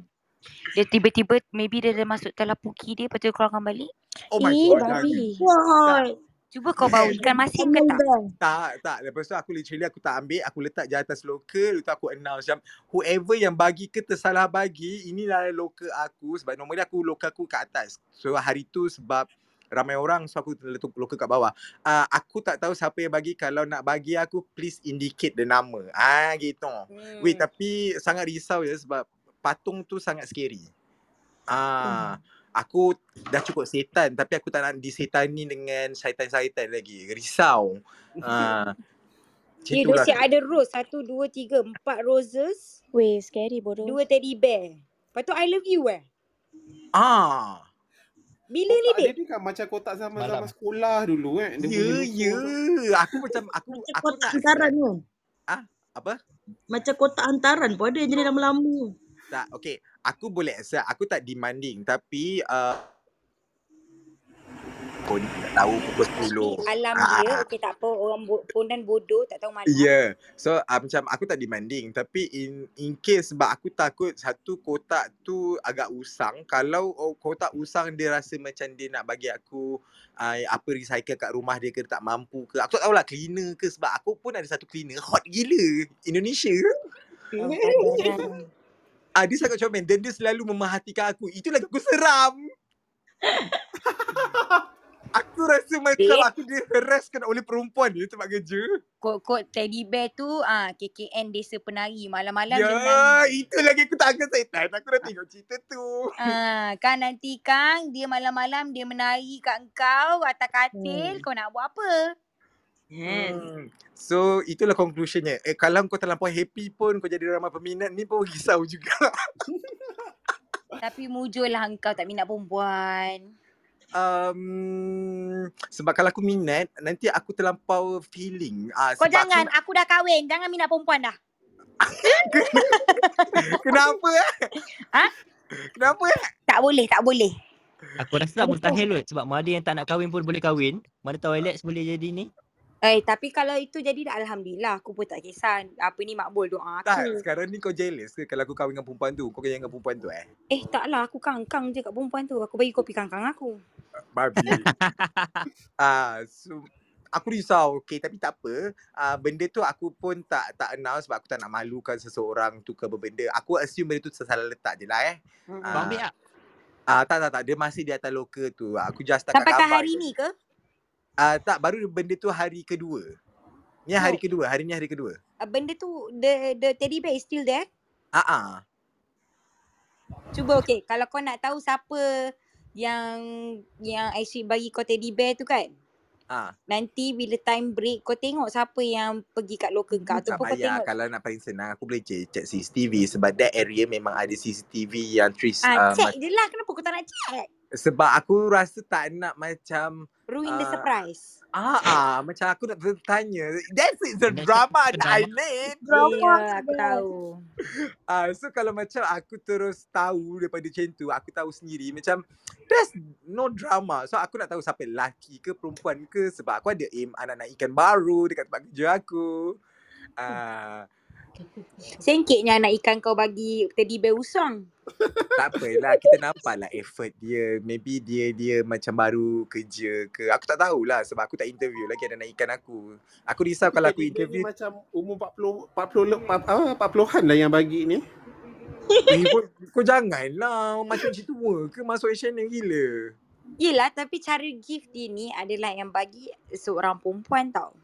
dia tiba-tiba maybe dia dah masuk dalam puki dia lepas tu keluarkan balik. Oh my Eh, god. babi. Wah. Cuba kau bau ikan masin ke tak? Tak, tak. Lepas tu aku literally aku tak ambil. Aku letak je atas locker. Lepas tu aku announce macam whoever yang bagi ke tersalah bagi, inilah locker aku. Sebab normally aku locker aku kat atas. So hari tu sebab ramai orang so aku letak locker kat bawah. Uh, aku tak tahu siapa yang bagi. Kalau nak bagi aku please indicate the nama. Ah gitu. Hmm. Wait tapi sangat risau ya sebab patung tu sangat scary. Ah, aku dah cukup setan tapi aku tak nak disetani dengan syaitan-syaitan lagi. Risau. [laughs] Macam Eh, tu lah. Ada rose. Satu, dua, tiga, empat roses. Weh, scary bodoh. Dua teddy bear. Lepas tu I love you eh. Ah. Bila ni dia ni kan macam kotak zaman-zaman sekolah dulu kan. Dia Ya, ya. Aku macam aku Macam aku kotak nak hantaran kan? Ah, apa? Macam kotak hantaran pun ada yang jadi lama-lama. Tak okay. Aku boleh accept. Aku tak demanding tapi uh, kau ni tak tahu pukul 10. Tapi alam Ah, dia, ah, okay tak apa. Orang bo- pondan bodoh tak tahu malam. Ya. Yeah. So uh, macam aku tak demanding tapi in in case sebab aku takut satu kotak tu agak usang. Kalau oh, kotak usang dia rasa macam dia nak bagi aku uh, apa recycle kat rumah dia ke tak mampu ke. Aku tak tahulah cleaner ke sebab aku pun ada satu cleaner hot gila Indonesia. Oh. Ah, dia sangat comel dan dia selalu memerhatikan aku. Itu lagi aku seram. [laughs] aku rasa macam Babe. aku diharasskan oleh perempuan di tempat kerja. Kod-kod teddy bear tu ah KKN desa penari malam-malam Ya, dia menari. itu lagi aku tak akan setan. Aku dah tengok cerita tu. Ah, kan nanti Kang dia malam-malam dia menari kat engkau atas katil Hmm. kau nak buat apa? Kan? Hmm. So itulah conclusionnya. Eh kalau kau terlampau happy pun kau jadi ramai peminat ni pun risau juga. [laughs] Tapi mujurlah engkau tak minat perempuan. Um, sebab kalau aku minat nanti aku terlampau feeling. Ah Kau jangan, aku, aku dah kahwin. Jangan minat perempuan dah. [laughs] kenapa eh? Ha? Kenapa eh? Tak boleh, tak boleh. Aku rasa tak mustahil kot sebab mana yang tak nak kahwin pun boleh kahwin. Mana tahu Alex boleh jadi ni. Eh, tapi kalau itu jadi dah Alhamdulillah. Aku pun tak kisah. Apa ni makbul doa Tak, aku. sekarang ni kau jealous ke kalau aku kahwin dengan perempuan tu? Kau kaya dengan perempuan tu eh? Eh, taklah. Aku kangkang je kat perempuan tu. Aku bagi kopi kangkang aku. Barbie. [laughs] Ah, so aku risau. Okay, tapi tak apa. Ah, benda tu aku pun tak tak announce sebab aku tak nak malukan seseorang tu ke berbenda. Aku assume benda tu salah letak je lah eh. Ah. Bang ambil tak? Ah, tak tak tak, dia masih di atas local tu. Aku just tak Sampai kat hari ni ke? Ah, tak, baru benda tu hari kedua. Ni hari Oh. kedua, hari ni hari kedua. Uh, Benda tu, the the teddy bear is still there? Ah ah. Cuba okay. Kalau kau nak tahu siapa yang yang Aisyik bagi kau teddy bear tu kan. Ah, Nanti bila time break kau tengok siapa yang pergi kat local kau tak ataupun kau tengok Kalau nak paling senang, aku boleh je check CCTV sebab that area memang ada CCTV yang tris. ah Uh, check je lah kenapa kau tak nak check? Sebab aku rasa tak nak macam Ruin the Ah, surprise. ah ah macam aku nak bertanya. That's it, the drama the that I need. Ya, aku tahu. [laughs] Ah, so kalau macam aku terus tahu daripada macam tu, aku tahu sendiri macam there's no drama. So aku nak tahu siapa lelaki ke perempuan ke sebab aku ada aim anak nak ikan baru dekat tempat kerja aku. Ah, Sengkitnya anak ikan kau bagi teddy bear usang. [laughs] tak apalah kita nampaklah effort dia. Maybe dia dia macam baru kerja ke. Aku tak tahulah sebab aku tak interview lagi ada anak ikan aku. Aku risau kalau aku interview macam umur 40 40 le- ah, 40-an lah yang bagi ni. [laughs] eh, kau, kau janganlah macam macam tua ke masuk H&M gila. Yelah tapi cara gift dia ni adalah yang bagi seorang perempuan tau.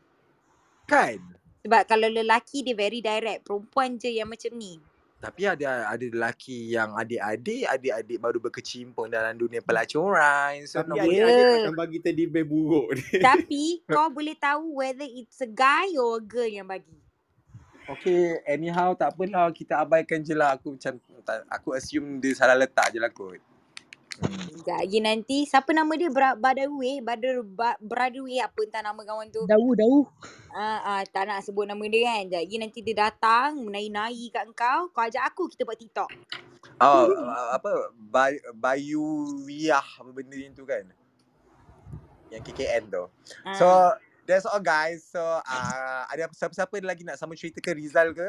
Kan? Sebab kalau lelaki dia very direct. Perempuan je yang macam ni. Tapi ada ada lelaki yang adik-adik, adik-adik baru berkecimpung dalam dunia pelacuran. So Tapi adik-adik Ya. takkan bagi teddy bear buruk ni. Tapi [laughs] kau boleh tahu whether it's a guy or a girl yang bagi. Okay, anyhow tak apalah kita abaikan je lah. Aku macam aku assume dia salah letak je lah kot. Hmm. Sekejap lagi nanti. Siapa nama dia? Bra Badawi? Badar ba, Bradwi apa entah nama kawan tu. Dawu, dawu. Ah, ah, tak nak sebut nama dia kan. Sekejap lagi nanti dia datang menari-nari kat engkau. Kau ajak aku kita buat TikTok. Oh, [laughs] uh, apa Bay, Bayu Wiyah apa benda yang tu kan? Yang KKN tu. So Ah. that's all guys. So uh, ada siapa-siapa lagi nak sama cerita ke Rizal ke?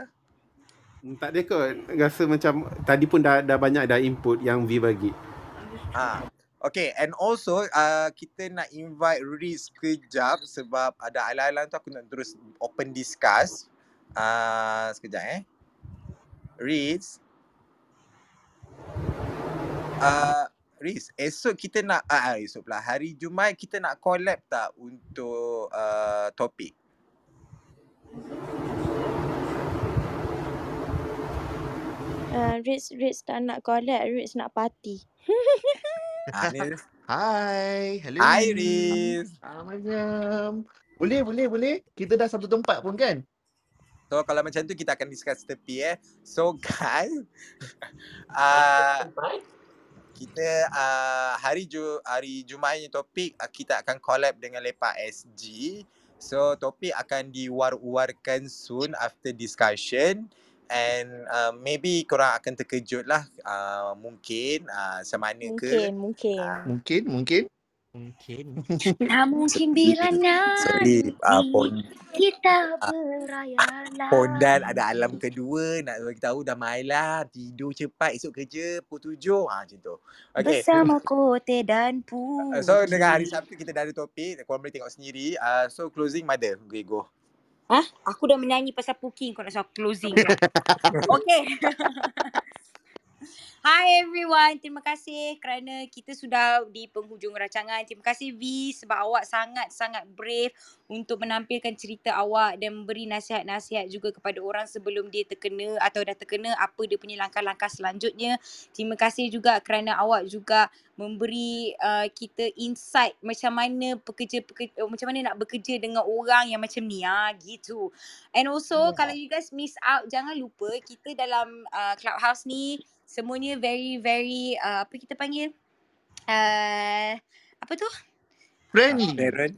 Hmm, tak ada kot. Rasa macam tadi pun dah dah banyak dah input yang V bagi. Ah. Okay, and also uh, kita nak invite Riz kejap sebab ada ala-ala tu aku nak terus open discuss. Uh, sekejap eh. Riz. Uh, Riz, esok kita nak, uh, esok pula, hari Jumaat kita nak collab tak untuk uh, topik? Uh, Ritz, Ritz tak nak collab. Ritz nak party. [laughs] Ah. Hai, hello. Hi Riz. Ah, macam. Boleh, boleh, boleh. Kita dah satu tempat pun kan? So kalau macam tu kita akan discuss tepi eh. So [laughs] guys, uh, kita uh, hari Ju hari Jumaat ni topik uh, kita akan collab dengan Lepak SG. So topik akan diwar-warkan soon after discussion and uh, maybe korang akan terkejut lah uh, mungkin uh, semana Mungkin, ke mungkin. Ah. Mungkin, mungkin. Mungkin. Tak mungkin bila sorry uh, nanti pon, kita Ah. beraya Pondan ada alam kedua nak bagi tahu dah mai lah tidur cepat esok kerja pukul tujuh ha macam tu. Okay. Bersama kote dan Uh, so dengan hari. Sabtu kita dah ada topik korang boleh tengok sendiri. Uh, so closing mother okay, go. Hah? Aku dah menyanyi pasal Puking kau nak suruh closing [laughs] pula. okay. [laughs] Hi everyone. Terima kasih kerana kita sudah di penghujung rancangan. Terima kasih V sebab awak sangat-sangat brave untuk menampilkan cerita awak dan memberi nasihat-nasihat juga kepada orang sebelum dia terkena atau dah terkena apa dia punya langkah-langkah selanjutnya. Terima kasih juga kerana awak juga memberi uh, kita insight macam mana pekerja-pekerja macam mana nak bekerja dengan orang yang macam ni ah gitu. And also Yeah. kalau you guys miss out jangan lupa kita dalam uh, clubhouse ni semuanya very very uh, apa kita panggil uh, apa tu? Friendly. Darren.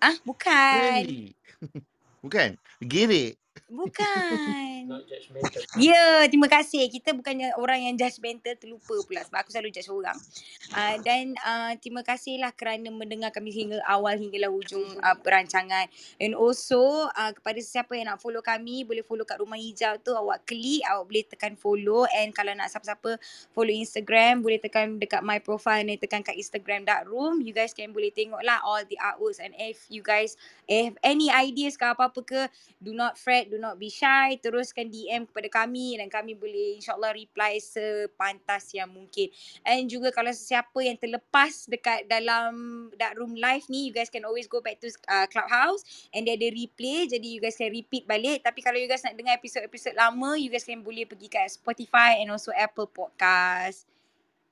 Ah bukan. Friendly. [laughs] Bukan. Gerek. Bukan. Ya, yeah, terima kasih. Kita bukannya orang yang judgemental terlupa pula sebab aku selalu judge orang. Uh, dan uh, terima kasihlah kerana mendengar kami hingga awal hinggalah hujung uh, perancangan. And also uh, kepada sesiapa yang nak follow kami, boleh follow kat rumah hijau tu awak klik, awak boleh tekan follow and kalau nak siapa-siapa follow Instagram, boleh tekan dekat my profile dan tekan kat Instagram dark room. You guys can boleh tengok lah all the artworks and if you guys have any ideas ke apa-apa ke, do not fret, do not be shy, teruskan DM kepada kami dan kami boleh insyaAllah reply sepantas yang mungkin. And juga kalau sesiapa yang terlepas dekat dalam dark room live ni, you guys can always go back to uh, Clubhouse and dia ada replay jadi you guys can repeat balik. Tapi kalau you guys nak dengar episod-episod lama, you guys can boleh pergi kat Spotify and also Apple Podcast.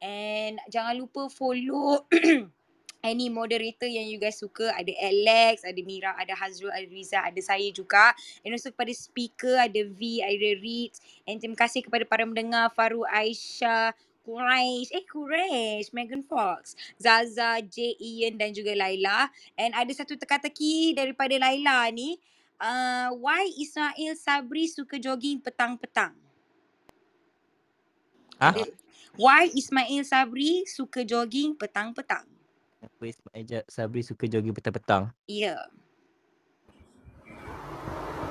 And jangan lupa follow [clears throat] any moderator yang you guys suka ada Alex, ada Mira, ada Hazrul, ada Riza, ada saya juga. And also kepada speaker ada V, ada Ritz. And terima kasih kepada para mendengar Faru Aisyah Quraish, eh Quraish, Megan Fox, Zaza, J, Ian dan juga Laila. And ada satu teka-teki daripada Laila ni uh, why Ismail Sabri suka jogging petang-petang? Ah, Ada, why Ismail Sabri suka jogging petang-petang? Kenapa Ismail Sabri suka jogging petang-petang? Ya. Yeah.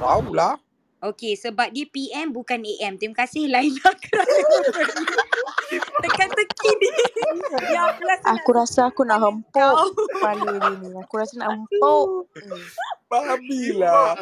Tahu lah. Okey, sebab dia PM bukan AM. Terima kasih Laila [laughs] kerana memberi teka-teki ni. Ya, aku rasa nak Aku rasa aku nak hempuk kepala dia ni. Aku rasa nak hempuk. Hmm. Babi lah.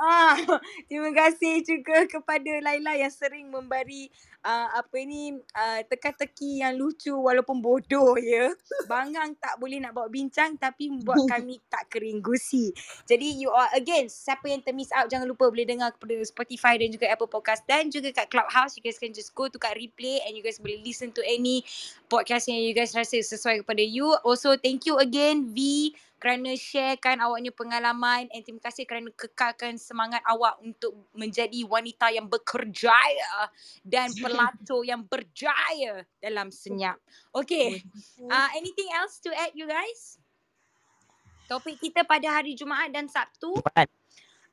Ah, terima kasih juga kepada Laila yang sering memberi uh, apa ni uh, teka-teki yang lucu walaupun bodoh ya. [laughs] Bangang tak boleh nak bawa bincang tapi membuat [laughs] kami tak kering gusi. Jadi you all again siapa yang termiss out jangan lupa boleh dengar kepada Spotify dan juga Apple Podcast dan juga kat Clubhouse you guys can just go to kat replay and you guys boleh listen to any podcast yang you guys rasa sesuai kepada you. Also thank you again V kerana sharekan awaknya pengalaman and terima kasih kerana kekalkan semangat awak untuk menjadi wanita yang berkerjaya dan [laughs] pelacur yang berjaya dalam senyap. Okay, uh, anything else to add you guys? Topik kita pada hari Jumaat dan Sabtu Jumaat.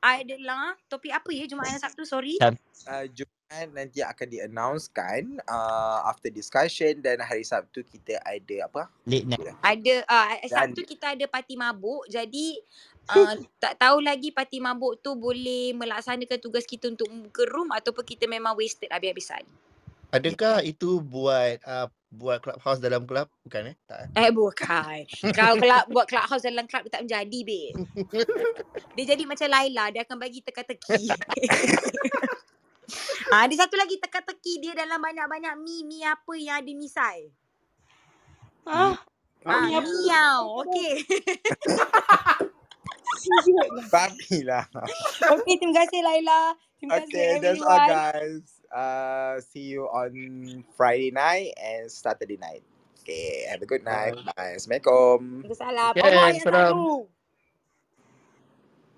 adalah topik apa ya Jumaat dan Sabtu sorry? Uh, Jumaat nanti akan di-announcekan uh, after discussion dan hari Sabtu kita ada apa? Late night. Ada uh, Dan Sabtu kita ada parti mabuk jadi [laughs] uh, tak tahu lagi parti mabuk tu boleh melaksanakan tugas kita untuk membuka room ataupun kita memang wasted habis-habisan. Adakah itu buat uh, buat clubhouse dalam club? Bukan eh? Tak eh? Eh bukan. Kalau [laughs] kelab, buat clubhouse dalam club tak menjadi babe. [laughs] Dia jadi macam Laila, dia akan bagi teka-teki. [laughs] Ah, ada satu lagi teka-teki dia dalam banyak-banyak mi mi apa yang ada misai. Ah, Ah, miau. Okey. [laughs] babi lah. Okey, terima kasih Laila. Terima kasih Okay, that's all guys. Uh, see you on Friday night and Saturday night. Okay, have a good night. Bye. Assalamualaikum. Waalaikumsalam. Okay, selalu.